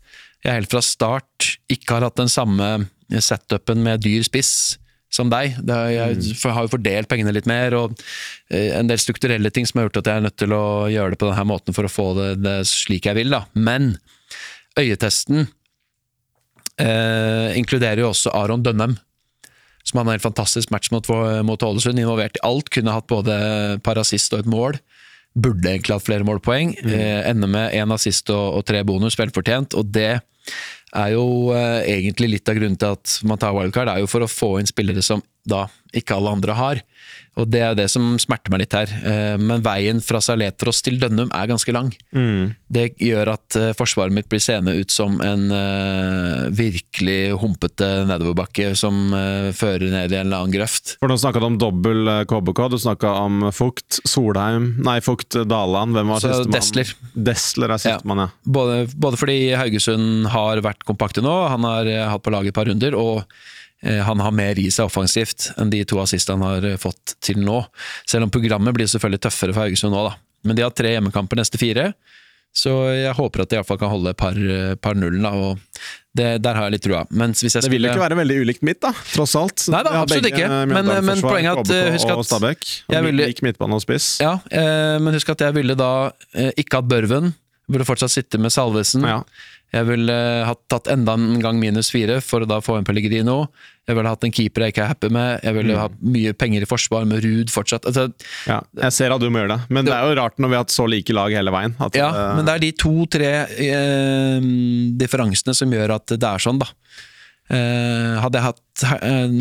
jeg helt fra start ikke har hatt den samme setupen med dyr spiss som deg. Er, jeg mm. har jo fordelt pengene litt mer, og eh, en del strukturelle ting som har gjort at jeg er nødt til å gjøre det på denne måten for å få det, det slik jeg vil. da. Men øyetesten eh, inkluderer jo også Aron Dønnem, som hadde en helt fantastisk match mot, mot Ålesund. Involvert i alt, kunne hatt både parasist og et mål. Burde egentlig hatt flere målpoeng. Mm. Eh, ender med én assist og, og, tre bonus, velfortjent. Og det er jo eh, egentlig litt av grunnen til at man tar wildcard, Det er jo for å få inn spillere som da ikke alle andre har. Og det er det som smerter meg litt her. Eh, men veien fra Saletros til Dønnum er ganske lang. Mm. Det gjør at eh, forsvaret mitt blir seende ut som en uh, virkelig humpete nedoverbakke som fører ned i en eller annen grøft. For Nå snakka du om dobbel KBK, du snakka om Fugt, Solheim Nei, Fugt, Daland. Hvem var sistemann? Desler. Desler er sistemann, ja. ja. Både, både fordi Haugesund har vært kompakte nå, han har hatt på laget et par runder. og Eh, han har mer i seg offensivt enn de to assistene han har eh, fått til nå. Selv om programmet blir selvfølgelig tøffere for Haugesund nå, da. Men de har tre hjemmekamper neste fire, så jeg håper at de iallfall kan holde par, eh, par nullen. da, og det, Der har jeg litt trua. Jeg det vil ikke være veldig ulikt mitt, da, tross alt. Nei da, absolutt ikke. Men, men poenget at husk at Stabæk, jeg ville, lik midtbane og spiss. Ja, eh, men husk at jeg ville da eh, ikke hatt Børven. Burde fortsatt sitte med Salvesen. Ja. Jeg ville ha tatt enda en gang minus fire for å da få en Pellegrino. Jeg ville hatt en keeper jeg ikke er happy med. Jeg ville mm. hatt mye penger i forsvar med Ruud fortsatt. Altså, ja, jeg ser at du må gjøre det, men det, det, er jo rart når vi har hatt så like lag hele veien. At, ja, uh, men det er de to-tre eh, differansene som gjør at det er sånn, da. Eh, hadde jeg hatt eh,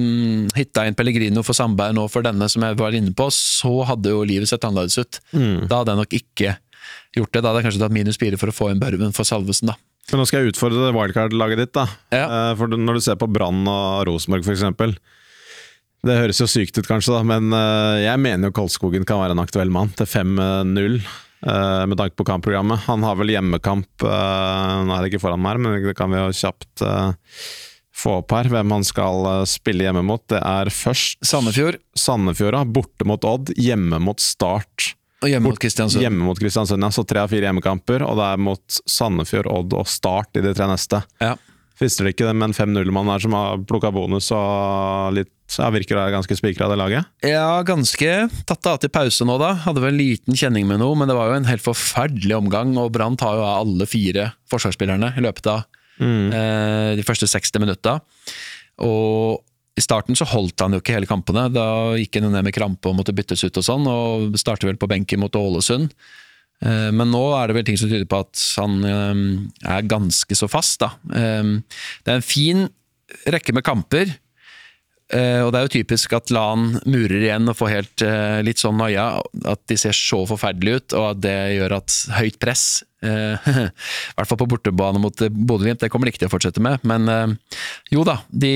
hitta inn Pellegrino for Sandberg nå for denne som jeg var inne på, så hadde jo livet sett annerledes ut. Mm. Da hadde jeg nok ikke gjort det. Da hadde jeg kanskje tatt minus fire for å få inn Børven for Salvesen, da. Men nå skal jeg utfordre wildcard-laget ditt. da. Ja. Eh, for Når du ser på Brann og Rosenborg f.eks. Det høres jo sykt ut, kanskje, da, men eh, jeg mener jo Kolskogen kan være en aktuell mann til 5-0. Eh, med tanke på kampprogrammet. Han har vel hjemmekamp Nå er det ikke foran meg, men det kan vi jo kjapt få opp her. Hvem han skal spille hjemme mot. Det er først Sandefjord. Sandefjord, Borte mot Odd, hjemme mot Start. Og hjemme mot Kristiansund. Hjemme mot Kristiansund, ja. Så tre av fire hjemmekamper, og det er mot Sandefjord, Odd og Start i de tre neste. Ja. Frister det ikke med en 5-0-mann her som har plukka bonus og litt ja, Virker det ganske spikra, det laget? Ja, ganske. Tatt det av til pause nå, da. Hadde vel en liten kjenning med noe, men det var jo en helt forferdelig omgang, og Brann tar jo av alle fire forsvarsspillerne i løpet av mm. eh, de første 60 minutta. Og i starten så holdt han jo ikke hele kampene. Da gikk han ned med krampe og måtte byttes ut og sånn, og starter vel på benken mot Ålesund. Eh, men nå er det vel ting som tyder på at han eh, er ganske så fast, da. Eh, det er en fin rekke med kamper. Og det er jo typisk at LAN murer igjen og får helt litt sånn noia. At de ser så forferdelige ut, og at det gjør at høyt press I hvert fall på bortebane mot Bodø-Glimt, det kommer de ikke til å fortsette med. Men jo da, de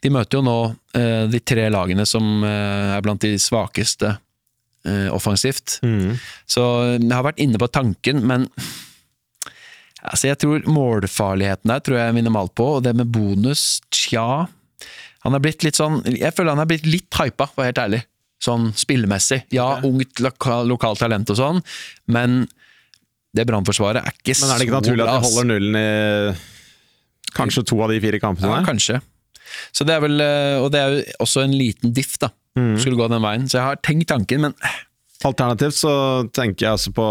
De møter jo nå eh, de tre lagene som eh, er blant de svakeste eh, offensivt. Så jeg har vært inne på tanken, men altså, jeg tror målfarligheten der tror jeg er minimalt på, og det med bonus, tja Han er blitt litt sånn Jeg føler han er blitt litt hypa, for å være helt ærlig. Sånn spillemessig. Ja, ungt loka, lokalt talent og sånn, men det Brannforsvaret er ikke så Men er det ikke naturlig at bra, de holder nullen i kanskje to av de fire kampene? Ja, kanskje. Så det er vel, eh, Og det er jo også en liten diff, da. Skulle gå den veien. Så jeg har tenkt tanken, men Alternativt så tenker jeg altså på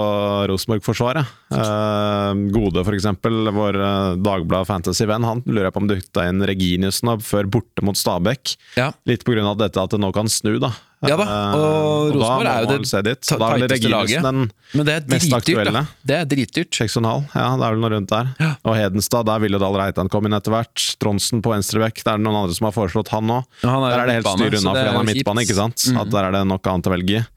Rosenborg-forsvaret. Eh, Gode, eksempel, vår eh, Dagblad Fantasy-venn, han lurer jeg på om du dytta inn Reginiussen nå før borte mot Stabæk. ja. Litt på grunn av dette at det nå kan snu, da. Ja da, og, og Rosenborg er jo det vel tighteste laget. den Men det er dritdyrt, da. Det er dritdyrt. 6,5. Ja, det er vel noe rundt der. Ja. Og Hedenstad, der ville Dahl Reitan komme inn etter hvert. Tronsen på venstrebekk, det er det noen andre som har foreslått han òg. Ja, er Der er det helt styr unna det fordi han er midtbane, ikke sant? Mm. At der er det nok annet å velge i.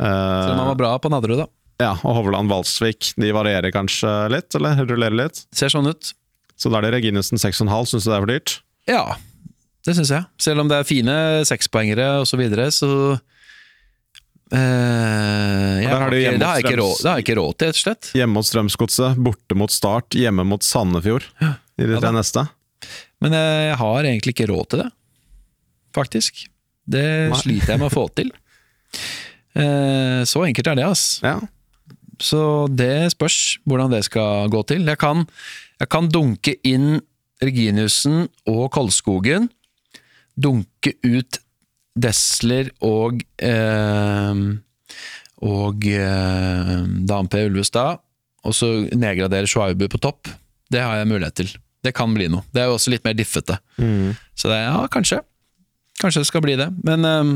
Eh, om han var bra på Nadderud, da. ja, og Hovland Valsvik, de varierer kanskje litt, eller rullerer litt. Ser sånn ut. Så da er det Reginussen 6,5, syns du det er for dyrt? Ja, det syns jeg. Selv om det er fine sekspoengere og så videre, så eh, jeg har ikke, det, har jeg ikke råd, det ikke råd til, rett og slett. Hjemme mot Strømsgodset, borte mot Start, hjemme mot Sandefjord i de tre ja, neste. Men eh, jeg har egentlig ikke råd til det, faktisk. Det Nei. sliter jeg med å få til. Eh, så enkelt er det, ass. Ja. Så det spørs hvordan det skal gå til. Jeg kan, jeg kan dunke inn Reginiussen og Kolskogen. Dunke ut Desler og eh, og eh, Dan P. Ulvestad. Og så nedgradere Schwaibu på topp. Det har jeg mulighet til. Det kan bli noe. Det er jo også litt mer diffete. Så det, ja, kanskje. Kanskje det skal bli det. Men um,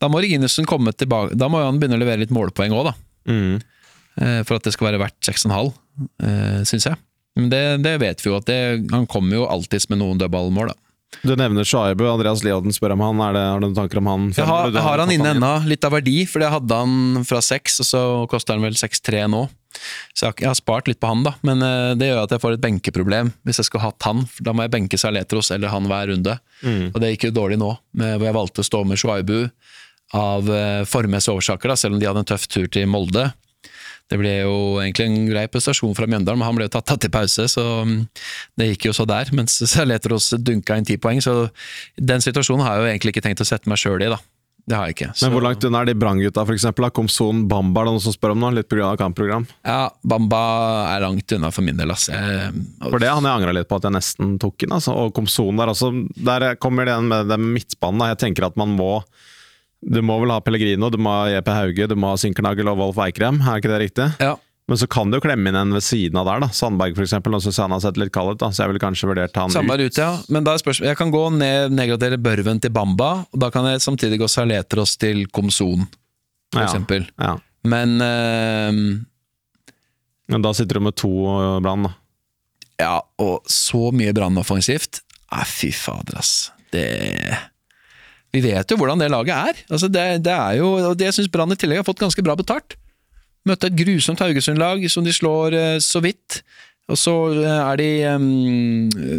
da må Reginussen komme tilbake Da må han begynne å levere litt målpoeng òg, da. Mm. Uh, for at det skal være verdt 6,5, uh, syns jeg. Men det, det vet vi jo, at det, han kommer jo alltids med noen dødballmål, da. Du nevner Shaibu. Andreas Liaden spør om han. Er det, har du noen tanker om han? Jeg har, har han inne ennå, litt av verdi, for jeg hadde han fra 6, og så koster han vel 6,3 nå. Så jeg har, spart litt på han, da, men eh, det gjør at jeg får et benkeproblem hvis jeg skulle hatt han. Da må jeg benke Saletros eller han hver runde. Og det gikk jo dårlig nå, hvor jeg valgte å stå med Shuaibu av uh, formmessige årsaker, da, selv om de hadde en tøff tur til Molde. Det ble jo egentlig en grei prestasjon fra Mjøndalen, men han ble jo tatt, av til pause, så mm, det gikk jo så der. Mens Saletros dunka inn ti poeng, så den situasjonen har jeg jo egentlig ikke tenkt å sette meg sjøl i, da. Det har jeg ikke. Så, Men hvor langt unna er de Brann-gutta, da? Komson Bamba, er det noen som spør om nå? Litt pga. kampprogram. Ja, Bamba er langt unna for min del, ass. Jeg, For det han jeg angra litt på at jeg nesten tok inn. Altså. Og Komson der også. Der kommer det igjen med den midtbanen. da. Jeg tenker at man må Du må vel ha Pellegrino, du må ha JP Hauge, du må ha Sinkernagel og Wolf Eikrem. Er ikke det riktig? ja. Men så kan du jo klemme inn en ved siden av der, da. Sandberg for eksempel. Og så han har sett litt kald ut, da. Så jeg ville kanskje vurdert han Sandberg ut. ut. ja. Men da er spørsmålet Jeg kan gå ned, nedgradere Børven til Bamba, og da kan jeg samtidig gå Saletros til Komson, for Ja. Ja. Men eh, Men da sitter du med to øh, Brann, da. Ja, og så mye Brann offensivt. Nei, fy fader, ass. Det Vi vet jo hvordan det laget er. Altså, det, det er jo og det Jeg syns Brann i tillegg har fått ganske bra betalt. Møtte et grusomt Haugesund-lag som de slår eh, så vidt. Og så eh, er de em,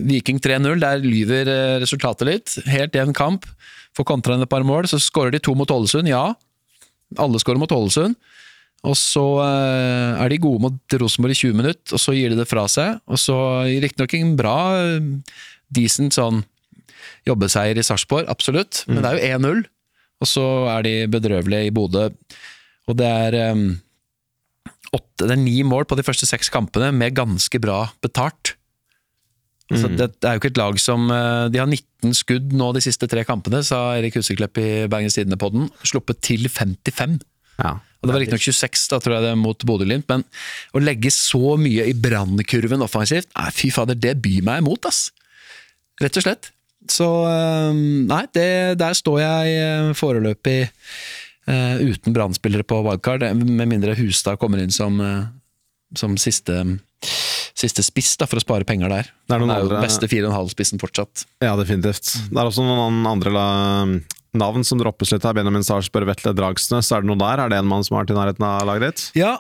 Viking 3-0, der lyver eh, resultatet litt. Helt jevn kamp. Får kontra et par mål, så skårer de to mot Ålesund, ja. Alle skårer mot Ålesund. Og så eh, er de gode mot Rosenborg i 20 minutter, og så gir de det fra seg. Og så riktignok en bra, decent sånn jobbeseier i Sarpsborg, absolutt, men det er jo 1-0. Og så er de bedrøvelige i Bodø. Og det er em, åtte, det er ni mål på de første seks kampene, med ganske bra betalt. Altså, det, det er jo ikke et lag som eh, De har 19 skudd nå de siste tre kampene, sa Erik Huseklepp i Bergens Tidende-podden. Sluppet til 55. Ja. Og Det var riktignok 26 da, tror jeg det mot Bodø-Glimt, men å legge så mye i brannkurven offensivt, nei, fy fader, det byr meg imot, ass. Rett og slett. Så eh, nei, det, der står jeg eh, foreløpig uten brannspillere på wildcard, eh, med mindre Hustad kommer inn som, eh, som siste, siste spiss, da, for å spare penger der. Det er Han er jo andre- beste 4,5-spissen fortsatt. Ja, definitivt. Det er også noen andre la, navn som droppes litt her. Benjamin Sarsberg, Vetle Dragsnes. Er det noe der? Er det en mann som har vært i nærheten av laget ditt? Ja,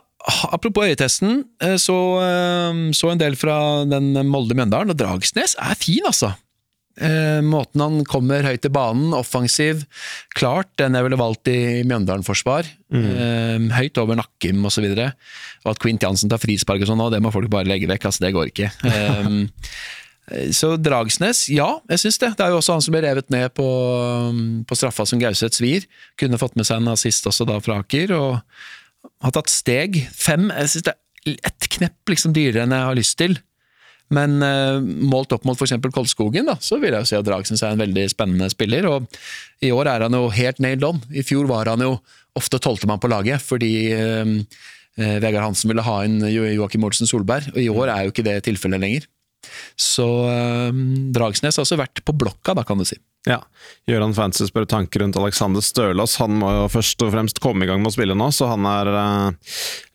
apropos øyetesten, eh, så, eh, så en del fra den Molde-Mjøndalen, og Dragsnes er fin, altså. Eh, måten han kommer høyt til banen, offensiv, klart. Den jeg ville valgt i Mjøndalen-forsvar. Mm. Eh, høyt over Nakkim osv. Og, så og at Quint Jansen tar frispark og sånn, det må folk bare legge vekk. altså Det går ikke. Eh, så Dragsnes, ja, jeg syns det. Det er jo også han som ble revet ned på, på straffa som Gauseth svir. Kunne fått med seg en assist også da fra Aker, og har tatt steg. Fem, jeg syns det er ett knepp liksom dyrere enn jeg har lyst til. Men uh, målt opp mot f.eks. Kolskogen, da, så vil jeg jo si at Dragsnes er en veldig spennende spiller. og I år er han jo helt nailed on. I fjor var han jo ofte tolvtemann på laget, fordi uh, Vegard Hansen ville ha inn Joakim Olsen Solberg. og I år er jo ikke det tilfellet lenger. Så uh, Dragsnes har også vært på blokka, da, kan du si. Ja. Gøran Fancy spør tanker rundt Alexander Stølås. Han må jo først og fremst komme i gang med å spille nå, så han er eh,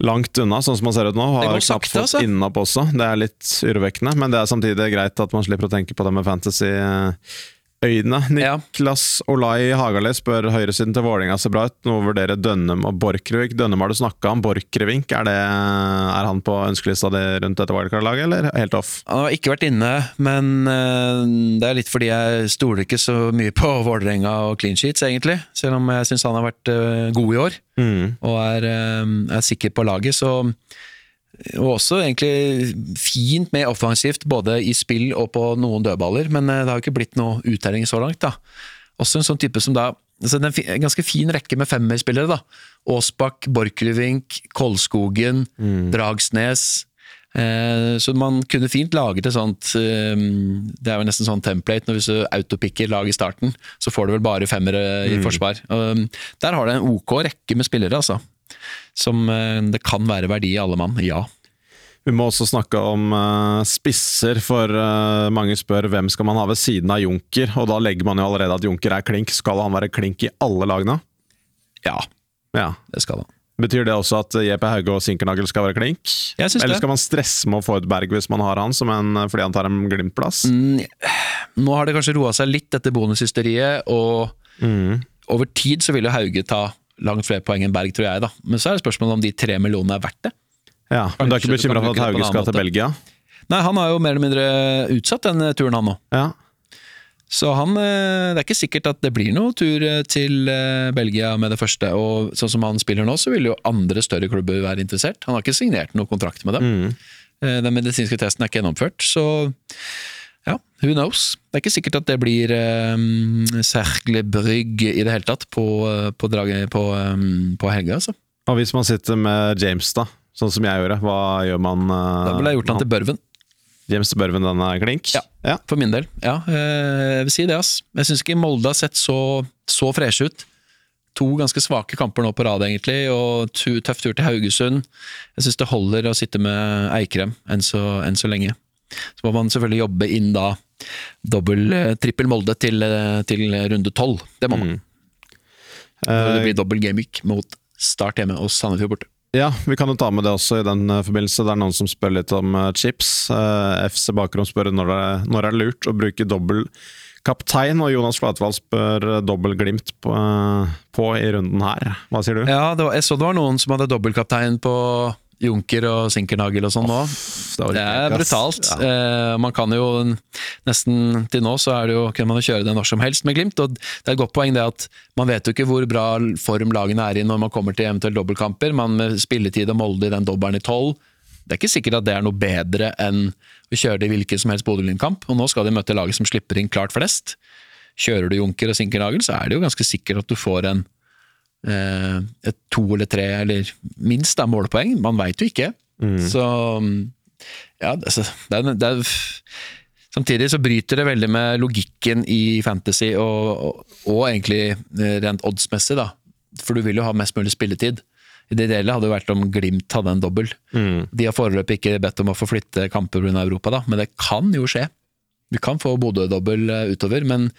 langt unna, sånn som han ser ut nå. Har knapt fått altså. innapp også. Det er litt urovekkende, men det er samtidig greit at man slipper å tenke på det med fantasy. Uh, øyne. Niklas ja. Olai Hagali spør høyresiden til Vålinga ser bra ut. Nå vurderer Dønnem og Borchgrevink. Dønnem har du snakka om. Borchgrevink, er, er han på ønskelista di rundt dette wildcard-laget, eller helt off? Han har ikke vært inne, men uh, det er litt fordi jeg stoler ikke så mye på Vålerenga og clean sheets, egentlig. Selv om jeg syns han har vært uh, god i år, mm. og er, uh, er sikker på laget. så og også egentlig fint med offensivt, både i spill og på noen dødballer, men eh, det har jo ikke blitt noe uttelling så langt. da. Også en sånn type som da altså En ganske fin rekke med femmerspillere. da. Aasbakk, Borchgrevink, Kolskogen, mm. Dragsnes. Eh, så man kunne fint laget et sånt eh, Det er jo nesten sånn template når hvis du autopikker lag i starten, så får du vel bare femmere i mm. forsvar. Um, der har det en ok rekke med spillere, altså som eh, det kan være verdi i alle mann, ja. Vi må også snakke om uh, spisser, for uh, mange spør hvem skal man ha ved siden av Junker, og da legger man jo allerede at Junker er klink. Skal han være klink i alle lagene? Ja, ja. det skal han. Betyr det også at JP Hauge og Sinkernagel skal være klink? Jeg synes Eller skal man stresse med å få ut Berg hvis man har han, en, fordi han tar en Glimt-plass? Mm, nå har det kanskje roa seg litt etter bonushysteriet, og mm. over tid så vil jo Hauge ta langt flere poeng enn Berg, tror jeg. da. Men så er det spørsmålet om de tre millionene er verdt det. Ja, Men du er ikke bekymra for at Hauge skal til Belgia? Nei, han har jo mer eller mindre utsatt den turen, han nå. Ja. Så han, eh, det er ikke sikkert at det blir noe tur eh, til eh, Belgia med det første. Og sånn som han spiller nå, så vil jo andre større klubber være interessert. Han har ikke signert noen kontrakt med dem. Mm. Den medisinske testen er ikke gjennomført, så ja, who knows? Det er ikke sikkert at det blir um, Cercle Brygge i det hele tatt på, på, draget, på, um, på helga, altså. Og hvis man sitter med James, da, sånn som jeg gjorde, hva gjør man? Uh, da ville jeg gjort han til Børven. James til Børven, den er klink? Ja, ja, for min del. Ja, jeg vil si det, ass. Jeg syns ikke Molde har sett så, så freshe ut. To ganske svake kamper nå på rad, egentlig, og tøff tur til Haugesund. Jeg syns det holder å sitte med Eikrem enn så, enn så lenge. Så må man selvfølgelig jobbe inn da dobbel, eh, trippel Molde til, eh, til runde tolv. Det må man. Mm. det blir dobbel gameweek mot Start hjemme og Sandefjord borte. Ja, vi kan jo ta med det også i den eh, forbindelse. Det er noen som spør litt om chips. FC Bakrom spør når det, når det er lurt å bruke dobbel kaptein, og Jonas Flatvold spør dobbel Glimt på, på, i runden her. Hva sier du? Ja, var, jeg så det var noen som hadde dobbeltkaptein på Junker og Sinkernagel og sånn nå. Det, det er brutalt. Ja. Eh, man kan jo nesten Til nå så er det jo, kan man jo kjøre det når som helst med Glimt. og Det er et godt poeng det at man vet jo ikke hvor bra form lagene er i når man kommer til eventuelle dobbeltkamper. Man med spilletid og Molde i den dobbelen i tolv. Det er ikke sikkert at det er noe bedre enn å kjøre det i hvilken som helst Bodø-Glimt-kamp. Og nå skal de møte laget som slipper inn klart flest. Kjører du Junker og Sinkernagel, så er det jo ganske sikkert at du får en et to eller tre, eller minst da, målpoeng. Man veit jo ikke. Mm. Så ja, det er, det er, Samtidig så bryter det veldig med logikken i fantasy, og, og, og egentlig eh, rent oddsmessig, da. For du vil jo ha mest mulig spilletid. Det ideelle hadde jo vært om Glimt hadde en dobbel. Mm. De har foreløpig ikke bedt om å få flytte kamper pga. Europa, da, men det kan jo skje. Vi kan få Bodø-dobbel eh, utover, men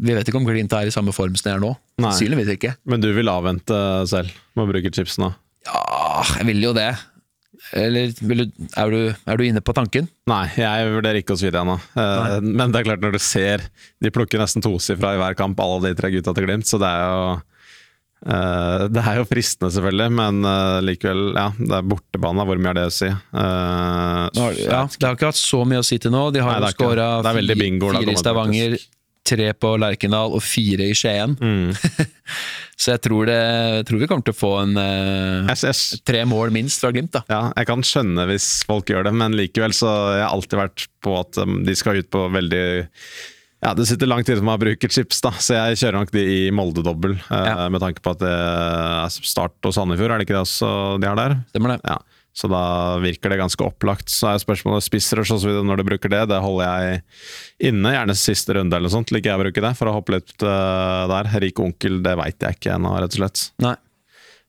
vi vet ikke om Glimt er i samme form som de er nå. Sannsynligvis ikke. Men du vil avvente selv med å bruke chipsene? Ja, jeg vil jo det. Eller du, er, du, er, du, inne på tanken? Nei, jeg vurderer ikke å svire ennå. Eh, men det er klart, når du ser De plukker nesten tosifra i hver kamp, alle de tre gutta til Glimt, så det er jo Uh, det er jo fristende, selvfølgelig, men uh, likevel Ja, det er bortebane. Hvor mye er det å si? Uh, ja, Det har ikke hatt så mye å si til nå. De har jo skåra fire i Stavanger, tre på Lerkendal og fire i Skien. Mm. så jeg tror, det, jeg tror, vi kommer til å få en yes, yes. tre mål minst fra Glimt. da. Ja, Jeg kan skjønne hvis folk gjør det, men likevel så jeg har jeg alltid vært på at um, de skal ut på veldig ja, Det sitter lang tid for meg å bruke chips, da, så jeg kjører nok de i Molde-dobbel. Eh, ja. Med tanke på at det er Start og Sandefjord, er det ikke det også de har der? Stemmer det. Ja. Så da virker det ganske opplagt. Så er spørsmålet spissrush osv. når du bruker det. Det holder jeg inne. Gjerne siste runde eller noe sånt, liker jeg å bruke det. For å hoppe litt uh, der. Rik onkel, det veit jeg ikke ennå, rett og slett. Nei.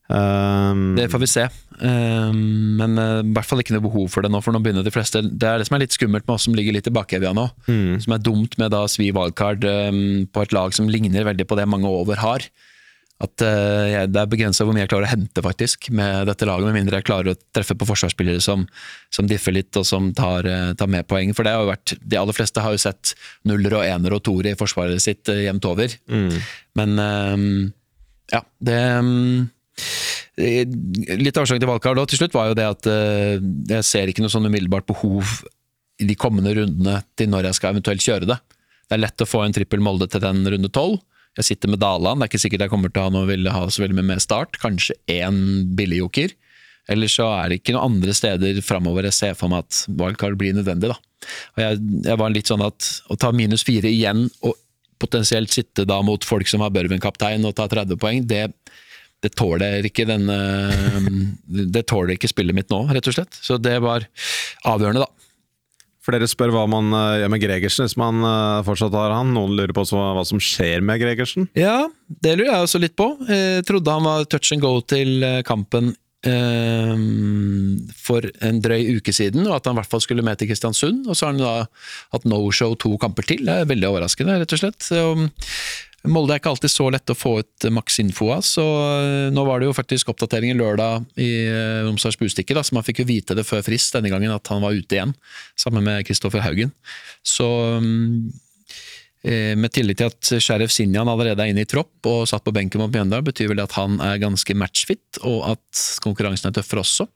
Um, det får vi se. Um, men uh, i hvert fall ikke noe behov for det nå, for nå begynner de fleste Det er det som er litt skummelt med oss som ligger litt i bakevja nå. Mm. Som er dumt med da svi wildcard um, på et lag som ligner veldig på det mange over har. At uh, Det er begrensa hvor mye jeg klarer å hente faktisk med dette laget, med mindre jeg klarer å treffe på forsvarsspillere som, som differ litt og som tar, uh, tar, med poeng. For det har jo vært, De aller fleste har jo sett nuller og ener og toer i forsvaret sitt jevnt over. Mm. Men ja, det Litt av årsaken til valgkart til slutt var jo det at jeg ser ikke noe sånn umiddelbart behov i de kommende rundene til når jeg skal eventuelt kjøre det. Det er lett å få en trippel Molde til den runde tolv. Jeg sitter med Daland, det er ikke sikkert jeg kommer til å ha, noe, ville ha så veldig mye med start. Kanskje én billigjoker. Eller så er det ikke noen andre steder framover jeg ser for meg at wildcard blir nødvendig. da. Og jeg, jeg, var litt sånn at å ta minus fire igjen og potensielt sitte da mot folk som har Børven-kaptein og ta 30 poeng, det det tåler ikke denne Det tåler ikke spillet mitt nå, rett og slett. Så det var avgjørende, da. Flere spør hva man uh, gjør med Gregersen hvis man uh, fortsatt har han. Noen lurer på hva, som skjer med Gregersen? Ja, det lurer jeg også litt på. Jeg trodde han var touch and go til uh, kampen for en drøy uke siden, og at han i hvert fall skulle med til Kristiansund. Og så har han da hatt no-show to kamper til. Det er veldig overraskende, rett og slett. Molde er ikke alltid så lett å få ut maks info av, så eh, nå var det jo faktisk oppdatering i lørdag i eh, Romsdals Budstikke, så man fikk jo vite det før frist denne gangen at han var ute igjen, sammen med Kristoffer Haugen. Så mm, eh, med tillit til at Sheriff Sinjan allerede er inne i tropp og satt på benken mot Mjøndalen, betyr vel at han er ganske matchfit, og at konkurransen er tøffere også.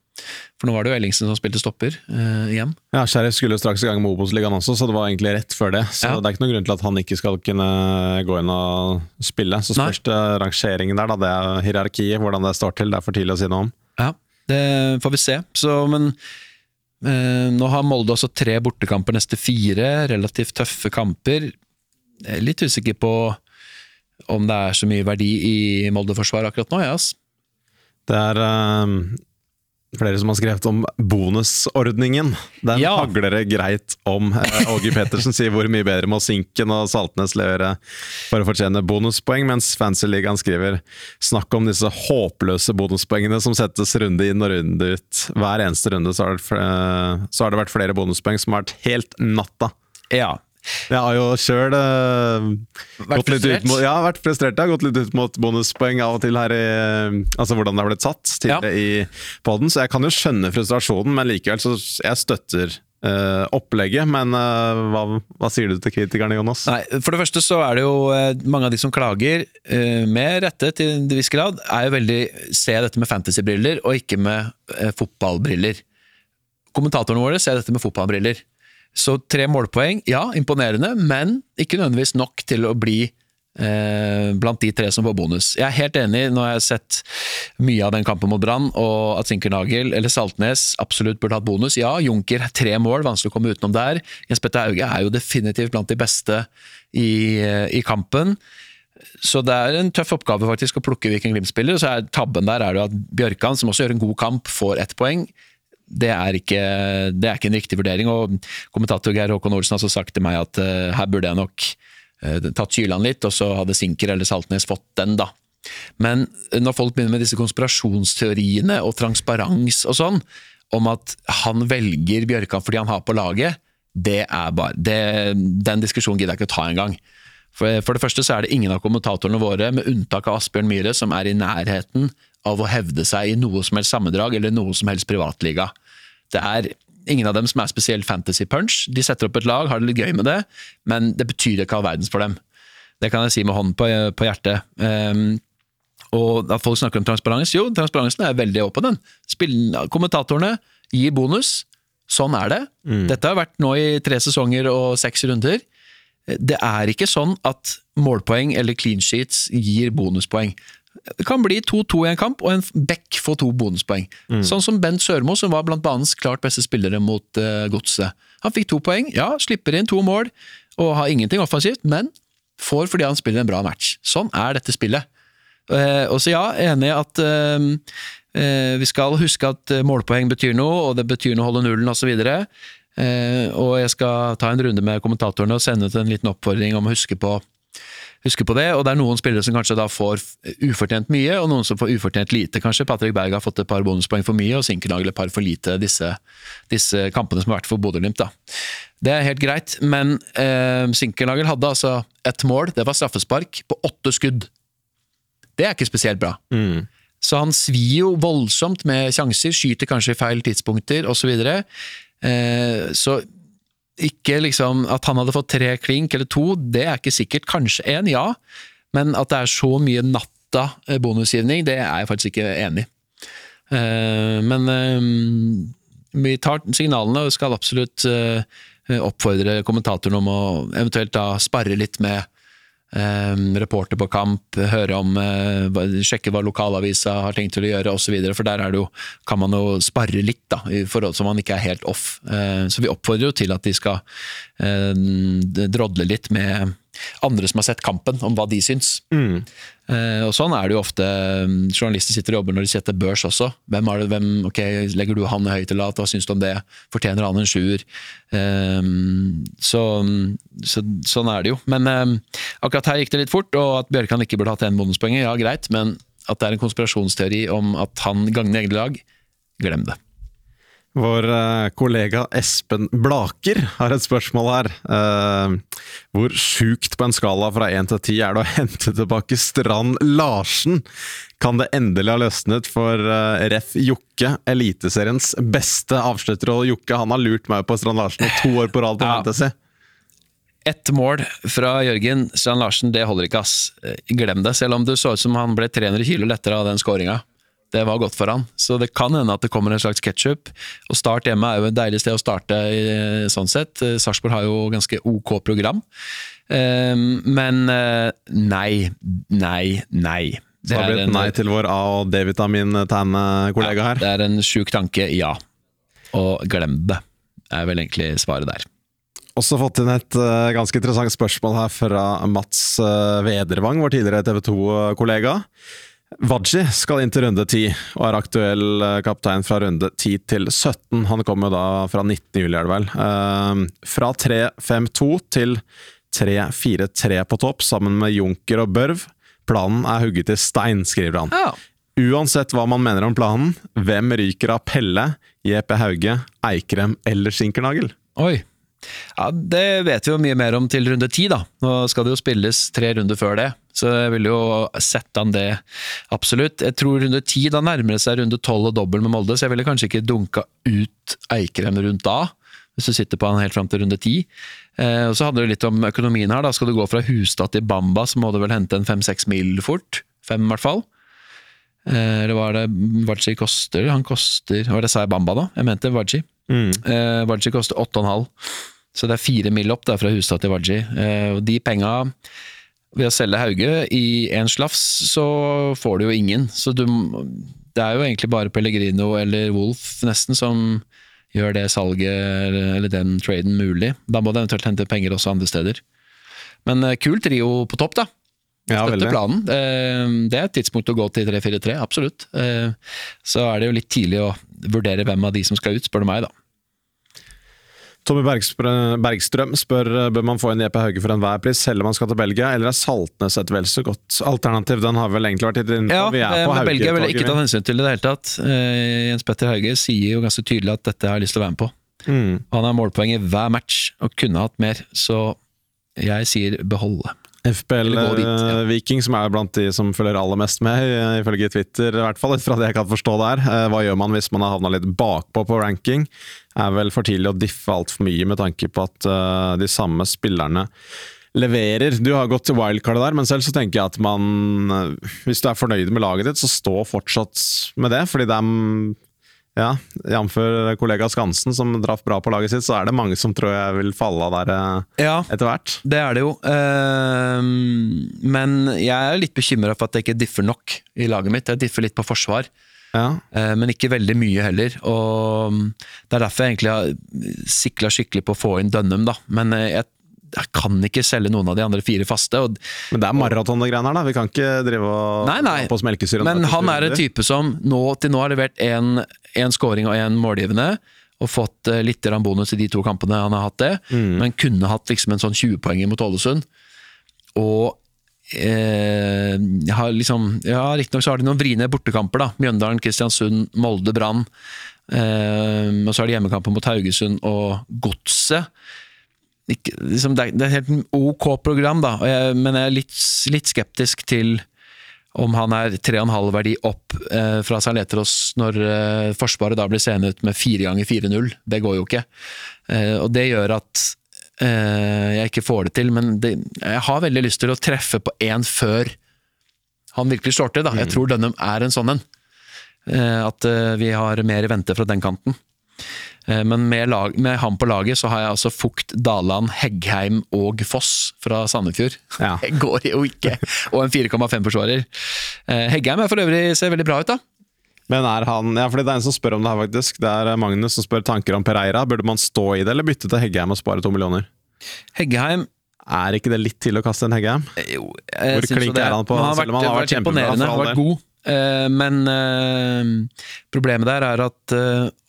For nå var det jo Ellingsen som spilte stopper uh, igjen. Ja, Sheriff skulle straks i gang med Obos-ligaen også, så det var egentlig rett før det. Så ja. det er ikke noen grunn til at han ikke skal kunne gå inn og spille. Så spørs det rangeringen der, da. Det er hierarkiet, hvordan det står til. Det er for tidlig å si noe om. Ja, det får vi se. Så, men uh, nå har Molde også tre bortekamper neste fire. Relativt tøffe kamper. Jeg er litt usikker på om det er så mye verdi i Molde-forsvaret akkurat nå, ja, altså. Det er uh, Flere som har skrevet om bonusordningen. Den ja. hagler det greit om. Eh, Åge Pettersen sier hvor mye bedre må Sinken og Saltnes levere for å fortjene bonuspoeng, mens Fancyligaen skriver snakk om disse håpløse bonuspoengene som settes runde inn og runde ut. Hver eneste runde så har det, eh, så har det vært flere bonuspoeng som har vært helt natta. Ja, jeg har jo sjøl uh, vært frustrert? Mot, ja, vært frustrert. Jeg har gått litt ut mot bonuspoeng av og til her i Altså hvordan det har blitt satt tidligere ja. i poden, så jeg kan jo skjønne frustrasjonen, men likevel så jeg støtter uh, opplegget. Men uh, hva, hva, sier du til kritikerne, Jonas? Nei, For det første så er det jo mange av de som klager, med rette til en viss grad, er jo veldig Se dette med fantasybriller og ikke med fotballbriller. Kommentatorene våre ser dette med fotballbriller. Så tre målpoeng, ja, imponerende, men ikke nødvendigvis nok til å bli eh, blant de tre som får bonus. Jeg er helt enig, nå har jeg sett mye av den kampen mot Brann, og at Sinkernagel eller Saltnes absolutt burde hatt bonus. Ja, Junker tre mål, vanskelig å komme utenom der. Jens Petter Hauge er jo definitivt blant de beste i, i kampen. Så det er en tøff oppgave faktisk å plukke Viking Glimt-spillere. Så er tabben der er det at Bjørkan, som også gjør en god kamp, får ett poeng det er, ikke, det er ikke en riktig vurdering. og Kommentator Geir Håkon Olsen har også sagt til meg at uh, her burde jeg nok uh, tatt Kyland litt, og så hadde Sinker eller Saltnes fått den, da. Men når folk begynner med disse konspirasjonsteoriene og transparens og sånn, om at han velger Bjørkan fordi han har på laget, det er bare det, Den diskusjonen gidder jeg ikke å ta engang. For, for det første så er det ingen av kommentatorene våre, med unntak av Asbjørn Myhre, som er i nærheten av å hevde seg i noe som helst sammendrag eller noe som helst privatliga. Det er ingen av dem som er spesielt fantasy punch. De setter opp et lag, har det litt gøy med det, men det betyr ikke all verdens for dem. Det kan jeg si med hånden på, på hjertet. Um, Og at folk snakker om transparens, jo, transparensen er veldig åpen. den. Spill, kommentatorene gir bonus. Sånn er det. Mm. Dette har vært nå i tre sesonger og seks runder. Det er ikke sånn at målpoeng eller clean sheets gir bonuspoeng. Det kan bli 2-2 i en kamp, og en back får to bonuspoeng. Mm. Sånn som Bent Sørmo, som var blant banens klart beste spillere mot uh, Godset. Han fikk to poeng, ja, slipper inn to mål og har ingenting offensivt, men får fordi han spiller en bra match. Sånn er dette spillet. Uh, og så ja, enig i at uh, uh, vi skal huske at målpoeng betyr noe, og det betyr noe å holde nullen osv. Uh, og jeg skal ta en runde med kommentatorene og sende ut en liten oppfordring om å huske på huske på det. Og det er noen spillere som kanskje da får ufortjent mye, og noen som får ufortjent lite. Kanskje Patrick Berg har fått et par bonuspoeng for mye, og Sinkernagel et par for lite disse, disse kampene som har vært for Bodø-Glimt. Det er helt greit, men eh, Sinkernagel hadde altså ett mål, det var straffespark, på åtte skudd. Det er ikke spesielt bra. Mm. Så han svir jo voldsomt med sjanser, skyter kanskje i feil tidspunkter osv. Så, videre. eh, så ikke liksom At han hadde fått tre klink eller to, det er ikke sikkert. Kanskje én, ja. Men at det er så mye natta eh, bonusgivning, det er jeg faktisk ikke enig i. Uh, men uh, vi tar signalene og skal absolutt oppfordre kommentatoren om å eventuelt da spare litt med reporter på kamp, høre om, uh, sjekke hva lokalavisa har tenkt til å gjøre osv. For der jo, kan man jo spare litt, da, i forhold som man ikke er helt off. Uh, så vi oppfordrer jo til at de skal uh, drodle litt med andre som har sett kampen, om hva de syns. Mm. Eh, og Sånn er det jo ofte. Mm, journalister sitter og jobber når de setter børs også. Hvem er det, hvem, ok, Legger du han høyt eller lavt? Hva syns du om det? Fortjener han en sjuer? Eh, så, så, sånn er det jo. Men eh, akkurat her gikk det litt fort, og at Bjørkan ikke burde hatt én bonuspoeng, ja greit. Men at det er en konspirasjonsteori om at han gagner egne lag, glem det. Vår uh, kollega Espen Blaker har et spørsmål her. Uh, hvor sjukt på en skala fra én til ti er det å hente tilbake Strand Larsen? Kan det endelig ha løsnet for uh, Ref. Jokke, Eliteseriens beste avslutter? Og Jokke han har lurt meg på Strand Larsen i to år på rad på ja. Fantasy. Ett mål fra Jørgen Strand Larsen, det holder ikke, ass. Glem det. Selv om det så ut som han ble 300 kilo lettere av den skåringa. Det var godt for han. Så det kan hende at det kommer en slags ketsjup. Og Start hjemme er jo et deilig sted å starte i, sånn sett. Sarpsborg har jo ganske ok program. Ehm, men eh, nei, nei, nei. Det, har blitt nei til vår A- og D-vitamin-kollega ja, her. Det er en sjuk tanke, ja. Og glem det, er vel egentlig svaret der. Også fått inn et uh, ganske interessant spørsmål her fra Mats uh, Vedervang, vår tidligere TV 2-kollega. Wadji skal inn til runde 10, og er aktuell eh, kaptein fra runde 10 til 17. Han kommer da fra 19. juli, er det vel. Uh, fra 3-5-2 til 3-4-3 på topp, sammen med Junker og Børv. Planen er hugget i stein, skriver han. Ja. Uansett hva man mener om planen, hvem ryker av Pelle, JP Hauge, Eikrem eller Sinkernagel? Oi. Ja, Det vet vi jo mye mer om til runde ti, da. Nå skal det jo spilles tre runder før det. Så jeg vil jo sette an det, absolutt. Jeg tror runde ti, da nærmer det seg runde tolv og dobbel med Molde, så jeg ville kanskje ikke dunka ut Eikrem rundt da, hvis du sitter på han helt fram til runde ti. Eh, og så handler det litt om økonomien her, da. Skal du gå fra Hustad til Bamba, så må du vel hente en fem-seks mil fort. Fem, i hvert fall. Eh, eller er det Waji koster? Han koster var det sa jeg Bamba, da? Jeg mente Waji. Mm. Eh, Waji koster åtte og en halv. Så det er fire mil opp der fra Hustad til Waji. Eh, og de penga ved å selge Hauge i én slafs, så får du jo ingen. Så du, det er jo egentlig bare Pellegrino eller Wolf nesten som gjør det salget eller den traden mulig. Da må du eventuelt hente penger også andre steder. Men uh, kul trio på topp, da. Ja, Støtter planen. Uh, det er et tidspunkt å gå til 3-4-3, absolutt. Uh, så er det jo litt tidlig å vurdere hvem av de som skal ut, spør du meg, da. Tommy Bergstrøm spør bør man få inn Jeppe Hauge for enhver pris, selv om man skal til Belgia, eller er Saltnes et vel så godt alternativ? Den har vel egentlig vært inne på. Ja, vi er på Belgia vil ikke ta hensyn til i det hele tatt. Uh, Jens Petter Hauge sier jo ganske tydelig at dette har jeg lyst til å være med på. Mm. Han har målpoeng i hver match, og kunne hatt mer, så jeg sier beholde. FPL ja. Eh, Viking, som er blant de som følger aller mest med, ifølge Twitter, i hvert fall, fra det jeg kan forstå der. Eh, hva gjør man hvis man har havna litt bakpå på ranking? Er vel for tidlig å diffe altfor mye med tanke på at uh, de samme spillerne leverer. Du har gått til wildcard der, men selv så tenker jeg at man Hvis du er fornøyd med laget ditt, så stå fortsatt med det. Fordi det er ja, Jf. kollega Skansen, som traff bra på laget sitt, så er det mange som tror jeg vil falle av der eh, ja, etter hvert. Det er det jo. Uh, men jeg er litt bekymra for at jeg ikke differ nok i laget mitt. Jeg differ litt på forsvar. Ja. Uh, men ikke veldig mye heller. Og Det er derfor jeg egentlig har sikla skikkelig på å få inn Dønnum, da. Men jeg jeg kan ikke selge noen av de andre fire faste. Og, men det er maraton og greiene her, da? Vi kan ikke drive og nei, nei. på melkesyre. Men han er en type som nå, til nå har levert én scoring og én målgivende. Og fått uh, litt bonus i de to kampene han har hatt det, mm. men kunne hatt liksom en sånn 20-poenger mot Ålesund. Og eh, har liksom, ja, Riktignok så har de noen vriene bortekamper. da, Mjøndalen, Kristiansund, Molde, Brann. Eh, og så har de hjemmekamper mot Haugesund og Godset ikke, liksom, det, er, er, helt ok program, da, jeg, men jeg er litt, litt, skeptisk til om han er 3,5 verdi opp eh, fra Saletros når eh, Forsvaret da blir seende ut med 4 ganger 4-0. Det går jo ikke. Eh, og det gjør at eh, jeg ikke får det til, men det, jeg har veldig lyst til å treffe på én før han virkelig slår til. Da. Jeg mm. tror Dønnum er en sånn en. Eh, at eh, vi har mer i vente fra den kanten. Eh, men med, lag, med, ham på laget så har jeg altså Fukt, Daland, Heggheim og Foss fra Sandefjord. Ja. Det går jo ikke! Og en 4,5-forsvarer. Eh, Heggheim er for øvrig ser veldig bra ut, da. Men er han Ja, fordi det er en som spør om det her, faktisk. Det er Magnus som spør tanker om Pereira. Burde man stå i det, eller bytte til Heggheim og spare to millioner? Heggheim Er ikke det litt til å kaste en Heggheim? Jo, jeg Hvor klink er han på, han selv om han har vært kjempebra for all vært God. Eh, men eh, problemet der er at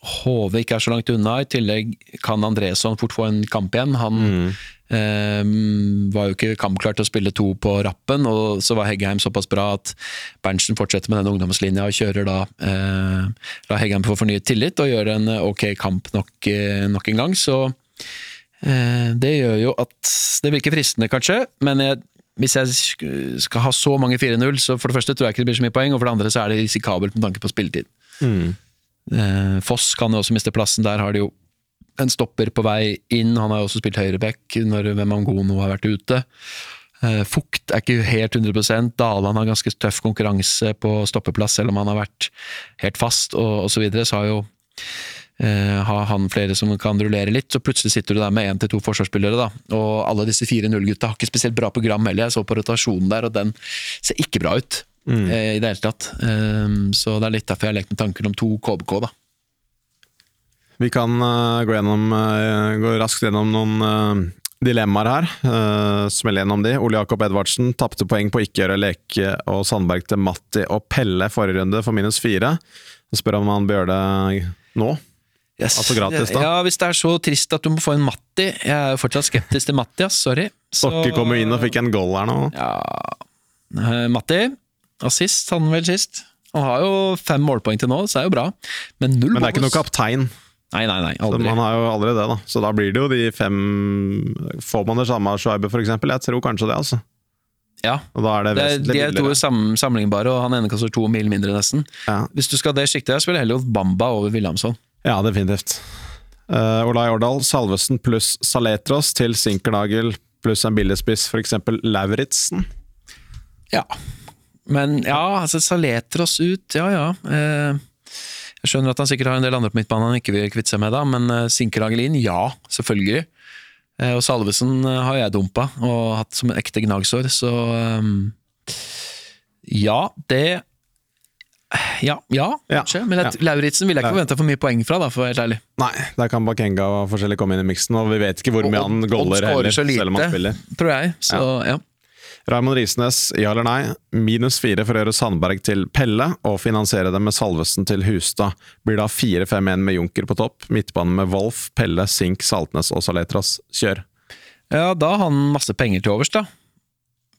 HV ikke er så langt unna. I tillegg kan Andresson fort få en kamp igjen. Han mm. var jo ikke kampklar til å spille to på rappen, og så var Heggheim såpass bra at Berntsen fortsetter med den ungdomslinja og kjører da La Heggheim få fornyet tillit og gjøre en ok kamp nok, nok en gang. Så det gjør jo at Det virker fristende, kanskje, men jeg hvis jeg skal ha så mange 4-0, så for det første tror jeg ikke det blir så mye poeng, og for det andre så er det risikabelt med tanke på spilletid. Mm. Eh, Foss kan jo også miste plassen, der har de jo en stopper på vei inn, han har jo også spilt høyreback når Mangono har vært ute. Eh, Fukt er ikke helt 100% Daland har ganske tøff konkurranse på stoppeplass, selv om han har vært helt fast, og osv. Så, videre, så har jo eh, har han flere som kan rullere litt, så plutselig sitter du der med én til to forsvarsspillere. da, Og alle disse fire 0-gutta har ikke spesielt bra program heller. Jeg så på rotasjonen der, og den ser ikke bra ut mm. eh, i det hele tatt. Eh, så det er litt derfor jeg har lekt med tanken om to KBK, da. Vi kan uh, gå, gjennom, gå, raskt gjennom noen dilemmaer her. Uh, Smelle gjennom de. Ole Jakob Edvardsen tapte poeng på ikke gjøre Leke og Sandberg til Matti og Pelle forrige runde for minus fire. Spør om han bør gjøre det nå. Yes. Altså gratis, da? Ja, Hvis det er så trist at du må få en Matti. Jeg er jo fortsatt skeptisk til Matti, ass. Sorry. Stokke kom jo inn og fikk en goal her nå. Ja uh, Matti, assist, han vel sist. Han har jo fem målpoeng til nå, så er jo bra. Men null Men det er ikke noe kaptein. Nei, nei, nei, aldri. Så man har jo aldri det, da. Så da blir det jo de fem Får man det samme av Schweiber, for eksempel? Jeg tror kanskje det, altså. Ja, og da er det, det de er to sam sammenlignbare, og han ene kaster to mil mindre, nesten. Ja. Hvis du skal det sjiktet, spiller heller Bamba over Williamson. Ja, definitivt. Uh, Olai Årdal, Salvesen pluss Saletros til Sinkernagel pluss en billigspiss, f.eks. Lauritzen. Ja. Men ja, altså Saletros ut, ja ja. Uh, jeg skjønner at han sikkert har en del andre på midtbanen han ikke vil kvitte seg med, da, men uh, Sinkernagel inn, ja, selvfølgelig. Uh, og Salvesen har jeg dumpa og hatt som en ekte gnagsår, så um, ja, det ja, ja, kanskje. Men ja. Lauritzen vil jeg ikke forventa for mye poeng fra, da, for å være ærlig. Nei, der kan Bakenga og forskjellig komme inn i miksen, og vi vet ikke hvor mye han goller heller, selv om han spiller. Tror jeg, så ja. Raymond Risnes, ja eller nei? Minus fire for å gjøre Sandberg til Pelle, og finansiere det med Salvesen til Hustad. Blir da 4-5-1 med Junker på topp, midtbanen med Wolf, Pelle, Sink, Saltnes og Saletras. Kjør! Ja, da har han masse penger til overs, da.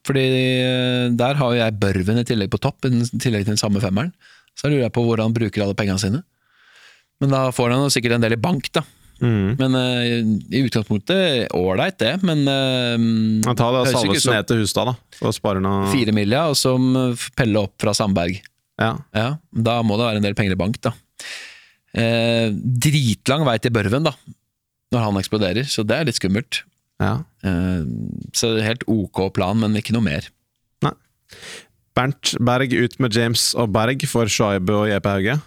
Fordi eh, der har jo jeg Børven i tillegg på topp, i tillegg til den samme femmeren. Så lurer jeg på hvor han bruker alle pengene sine. Men da får han sikkert en del i bank, da. Mm. Men uh, i utgangspunktet ålreit, det. Men uh, Ta det Salvesen ned til Hustad, da. Og spare noe Fire milja, og så pelle opp fra Sandberg. Ja. ja. Da må det være en del penger i bank, da. Uh, dritlang vei til Børven, da. Når han eksploderer, så det er litt skummelt. Ja. Eh, så helt ok plan, men ikke noe mer. Nei. Bernt Berg ut med James og Berg for Shaibu og JP Hauge.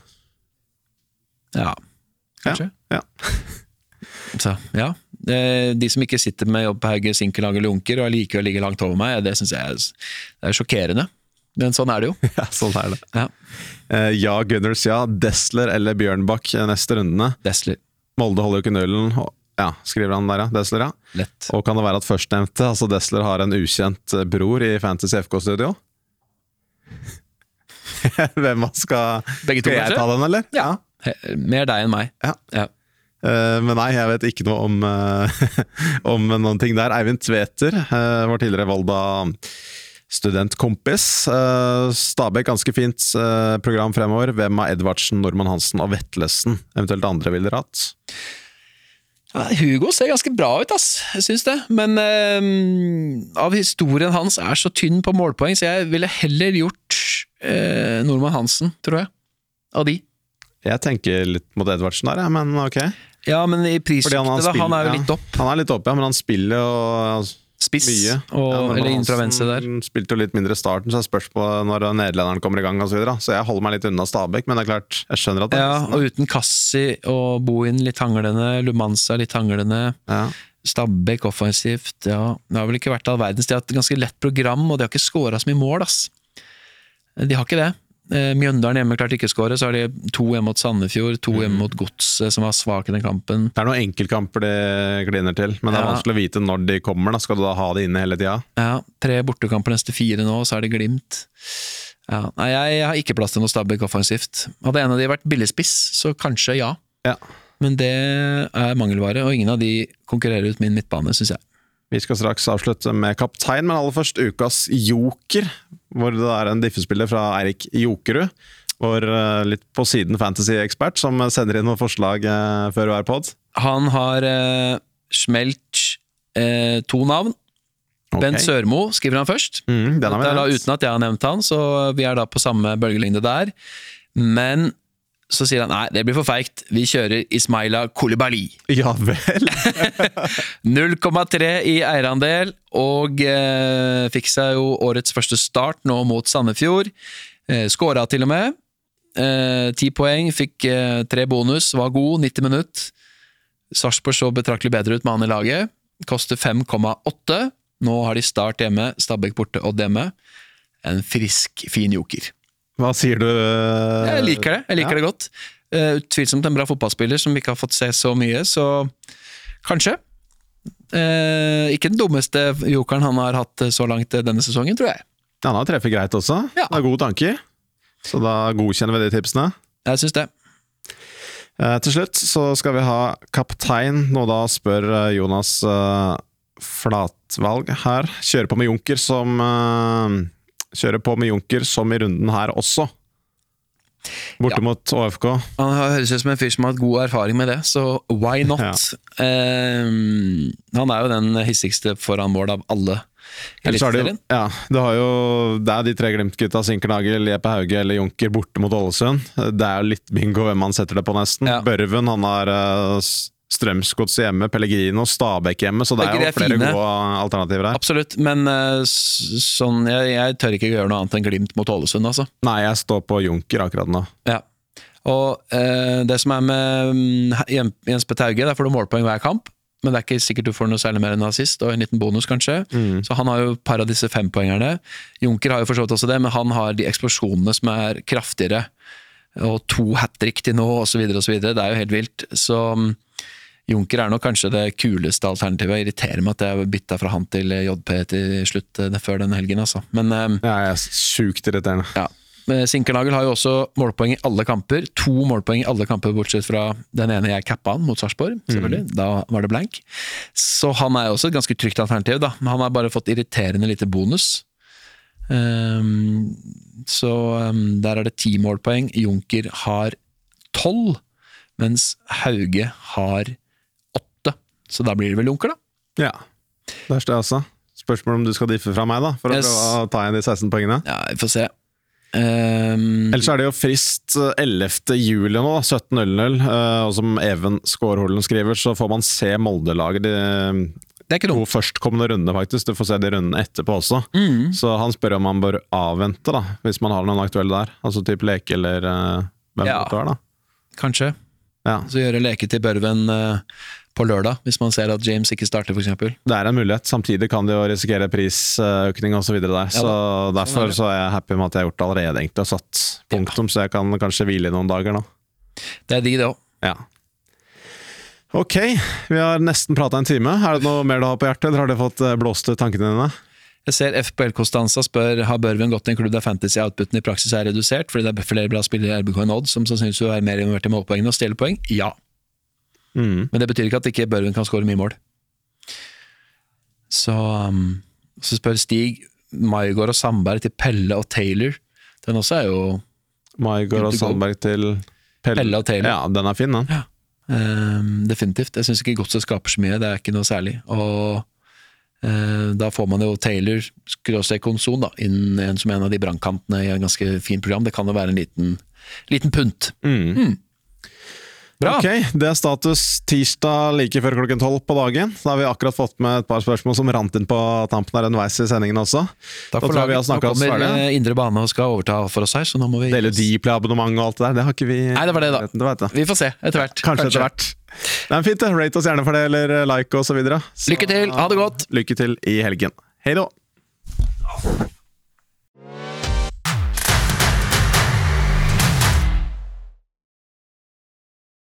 Ja, kanskje. Ja. ja. Så, ja. De som ikke sitter med jobb på Hauge, Sinkelag eller Lunker og allikevel ligger langt over meg, det syns jeg er, er sjokkerende. Men sånn er det jo. Ja, sånn er det. Ja, Eh, ja, Gunners, ja. Desler eller Bjørnbakk eh, neste rundene. Desler. Molde holder jo ikke nullen. Ja, skriver han der, ja. Desler, ja. Lett. Og kan det være at førstnevnte, altså Desler, har en ukjent eh, bror i Fantasy FK-studio? Hvem man skal Begge to, Skal jeg kanskje? ta den, eller? Ja. He- Mer deg enn meg. Ja. Ja. Eh, men nei, jeg vet ikke noe om, eh, om noen ting der. Eivind Tveter, uh, vår tidligere Volda studentkompis. Uh, Stabæk, ganske fint eh, program fremover. Hvem av Edvardsen, Normann Hansen og Vetlesen eventuelt andre ville dere hatt? Ja, Hugo ser ganske bra ut, ass. Jeg syns det. Men eh, av historien hans er så tynn på målpoeng, så jeg ville heller gjort eh, Nordmann Hansen, tror jeg. Av de. Jeg tenker litt mot Edvardsen der, ja, men ok. Ja, men i prissjiktet, da. spiller- Han er jo litt opp. Han er litt opp, ja, men han spiller jo Spiss. mye. Og, Ja, eller inn fra venstre der. Spilte jo litt mindre i starten, så jeg spørs på når nederlenderen kommer i gang Og Så, videre. så jeg holder meg litt unna Stabæk, men det er klart, jeg skjønner at det Ja, og uten Kassi og Bohin litt hanglende, Lumanza litt hanglende. ja. Stabæk offensivt, ja. Det har vel ikke vært all verdens. De har hatt et ganske lett program, og de har ikke scora så mye mål, ass. De har ikke det. Eh, Mjøndalen hjemme klarte ikke å skåre, så har de to hjemme mot Sandefjord, to hjemme mot Godset, som var svake i den kampen. Det er noen enkeltkamper de kliner til, men det er Ja. vanskelig å vite når de kommer. da Skal du da ha det inne hele tida? Ja, Tre bortekamper neste fire nå, så er det Glimt. Ja, nei, jeg har ikke plass til noe Stabæk offensivt. Hadde en av de vært billigspiss, så kanskje ja. Ja. Men det er mangelvare, og ingen av de konkurrerer ut min midtbane, syns jeg. Vi skal straks avslutte med kaptein, men aller først ukas joker. Hvor det er en diffespiller fra Eirik Jokerud. Vår eh, litt på siden fantasy-ekspert, som sender inn noen forslag eh, før hver pod. Han har eh, smelt eh, to navn. Okay. Bent Sørmo skriver han først. Mm, den er da uten at jeg har nevnt han, så vi er da på samme bølgelengde der. Men så sier han nei, det blir for feigt, vi kjører Ismaila Kolibali. Ja vel! 0,3 i eierandel, og eh, fikk seg jo årets første start nå mot Sandefjord. Eh, Skåra til og med. Eh, Ti poeng, fikk eh, tre bonus, var god, 90 minutt. Sarpsborg så betraktelig bedre ut med han i laget. Koster 5,8. Nå har de Start hjemme, Stabæk borte, og Demme. En frisk, fin joker. Hva sier du? eh, Jeg liker det. Jeg liker ja. det godt. Eh, Utvilsomt en bra fotballspiller som vi ikke har fått se så mye, så kanskje. Eh, ikke den dummeste jokeren han har hatt eh, så langt denne sesongen, tror jeg. Han har treffet greit også. Ja. Det er gode tanker. Så da godkjenner vi de tipsene. Jeg syns det. Eh, til slutt så skal vi ha kaptein. Nå da spør Jonas eh, Flatvalg her. Kjører på med Junker som Kjører på med Junker som i runden her også. Borte Ja. mot ÅFK. Han har- høres ut som en fyr som har hatt god erfaring med det, så why not? Ja. Um, han er jo den hissigste foran mål av alle. Ellers har det, ja, det, har jo, det er de tre Glimt-gutta, Sinkernagel, Jeppe Hauge eller Junker, borte mot Ålesund. Det er jo litt bingo hvem man setter det på, nesten. Ja. Børven han har uh, Strømsgodset hjemme, Pellegrino, Stabæk hjemme, så det er jo er flere fine. gode alternativer her. Absolutt, men eh, sånn, jeg, jeg tør ikke gjøre noe annet enn Glimt mot Ålesund, altså. Nei, jeg står på Junker akkurat nå. Ja. Og eh, det som er med mm, Jens Petter Hauge, der får du målpoeng hver kamp. Men det er ikke sikkert du får noe særlig mer enn assist, og en liten bonus, kanskje. Så han har jo par av disse fempoengerne. Junker har jo for så vidt også det, men han har de eksplosjonene som er kraftigere. Og to hat trick til nå, osv., osv. Det er jo helt vilt. Så mm, Junker er nok kanskje det kuleste alternativet. Jeg irriterer meg at jeg bytta fra han til JP til slutt eh, før den helgen, altså. Men eh, Ja, jeg er sjukt irriterende. ja. Sinkernagel har jo også målpoeng i alle kamper. To målpoeng i alle kamper, bortsett fra den ene jeg cappa han mot Sarpsborg. Mm. Da var det blank. Så han er jo også et ganske trygt alternativ, da. Men han har bare fått irriterende lite bonus. Um, så um, der er det ti målpoeng. Junker har tolv, mens Hauge har. Så da blir det vel Junker, da. Ja, Det er det også. Spørsmål om du skal diffe fra meg, da, for Yes. å ta igjen de 16 poengene. Ja, vi får se. Um, Ellers er det jo frist eh, 11. juli nå, da, 17.00. eh, Og som Even Skårholen skriver, så får man se Molde-laget de, Det er ikke dumt. førstkommende rundene, faktisk. Du får se de rundene etterpå også. Mm. Så han spør om man bør avvente, da, hvis man har noen aktuelle der. Altså type leke eller uh, hvem Ja. det er, da. Kanskje. Ja. Så gjøre leke til Børven eh, på lørdag, hvis man ser at James ikke starter, f.eks. Det er en mulighet. Samtidig kan de jo risikere prisøkning osv. der. Ja så Sånn er derfor så er jeg happy med at jeg har gjort det allerede, egentlig, og satt punktum, så jeg kan kanskje hvile i noen dager nå. Det er digg, det òg. Ja. Ok, vi har nesten prata en time. Er det noe mer du har på hjertet, eller har du fått eh, blåst ut tankene dine? Jeg ser FPL Costanza spør har Børven gått i en klubb der fantasy-outputen i praksis er redusert, fordi det er flere bra spillere i RBK enn Odd, som sannsynligvis vil være mer involvert i målpoengene og stjele poeng? Ja. Mm. Men det betyr ikke at ikke Børven kan skåre mye mål. Så, um, så spør Stig Maigard og Sandberg til Pelle og Taylor. Den også er jo Maigard og. Sandberg til Pelle. Pelle og Taylor. Ja, den er fin, den. um, definitivt. Jeg syns ikke godset skaper så mye, det er ikke noe særlig. Og uh, da får man jo Taylor, skråstrek Konson, da, inn en som en av de brannkantene i en ganske fin program. Det kan jo være en liten, liten punt. Mm. Bra! Ok, Det er status tirsdag like før klokken tolv på dagen. Da har vi akkurat fått med et par spørsmål som rant inn på tampen her underveis i sendingen også. Takk for laget. Nå kommer eh, Indre Bane og skal overta for oss her, så nå må vi Dele Dplay-abonnement og alt det der. Det har ikke vi Nei, det var det, da. Det jeg. Vi får se etter hvert. Kanskje, etter hvert. Det er fint, det. Rate oss gjerne for det, eller like så videre. Så Lykke til, ha det godt! lykke til i helgen. Hei da!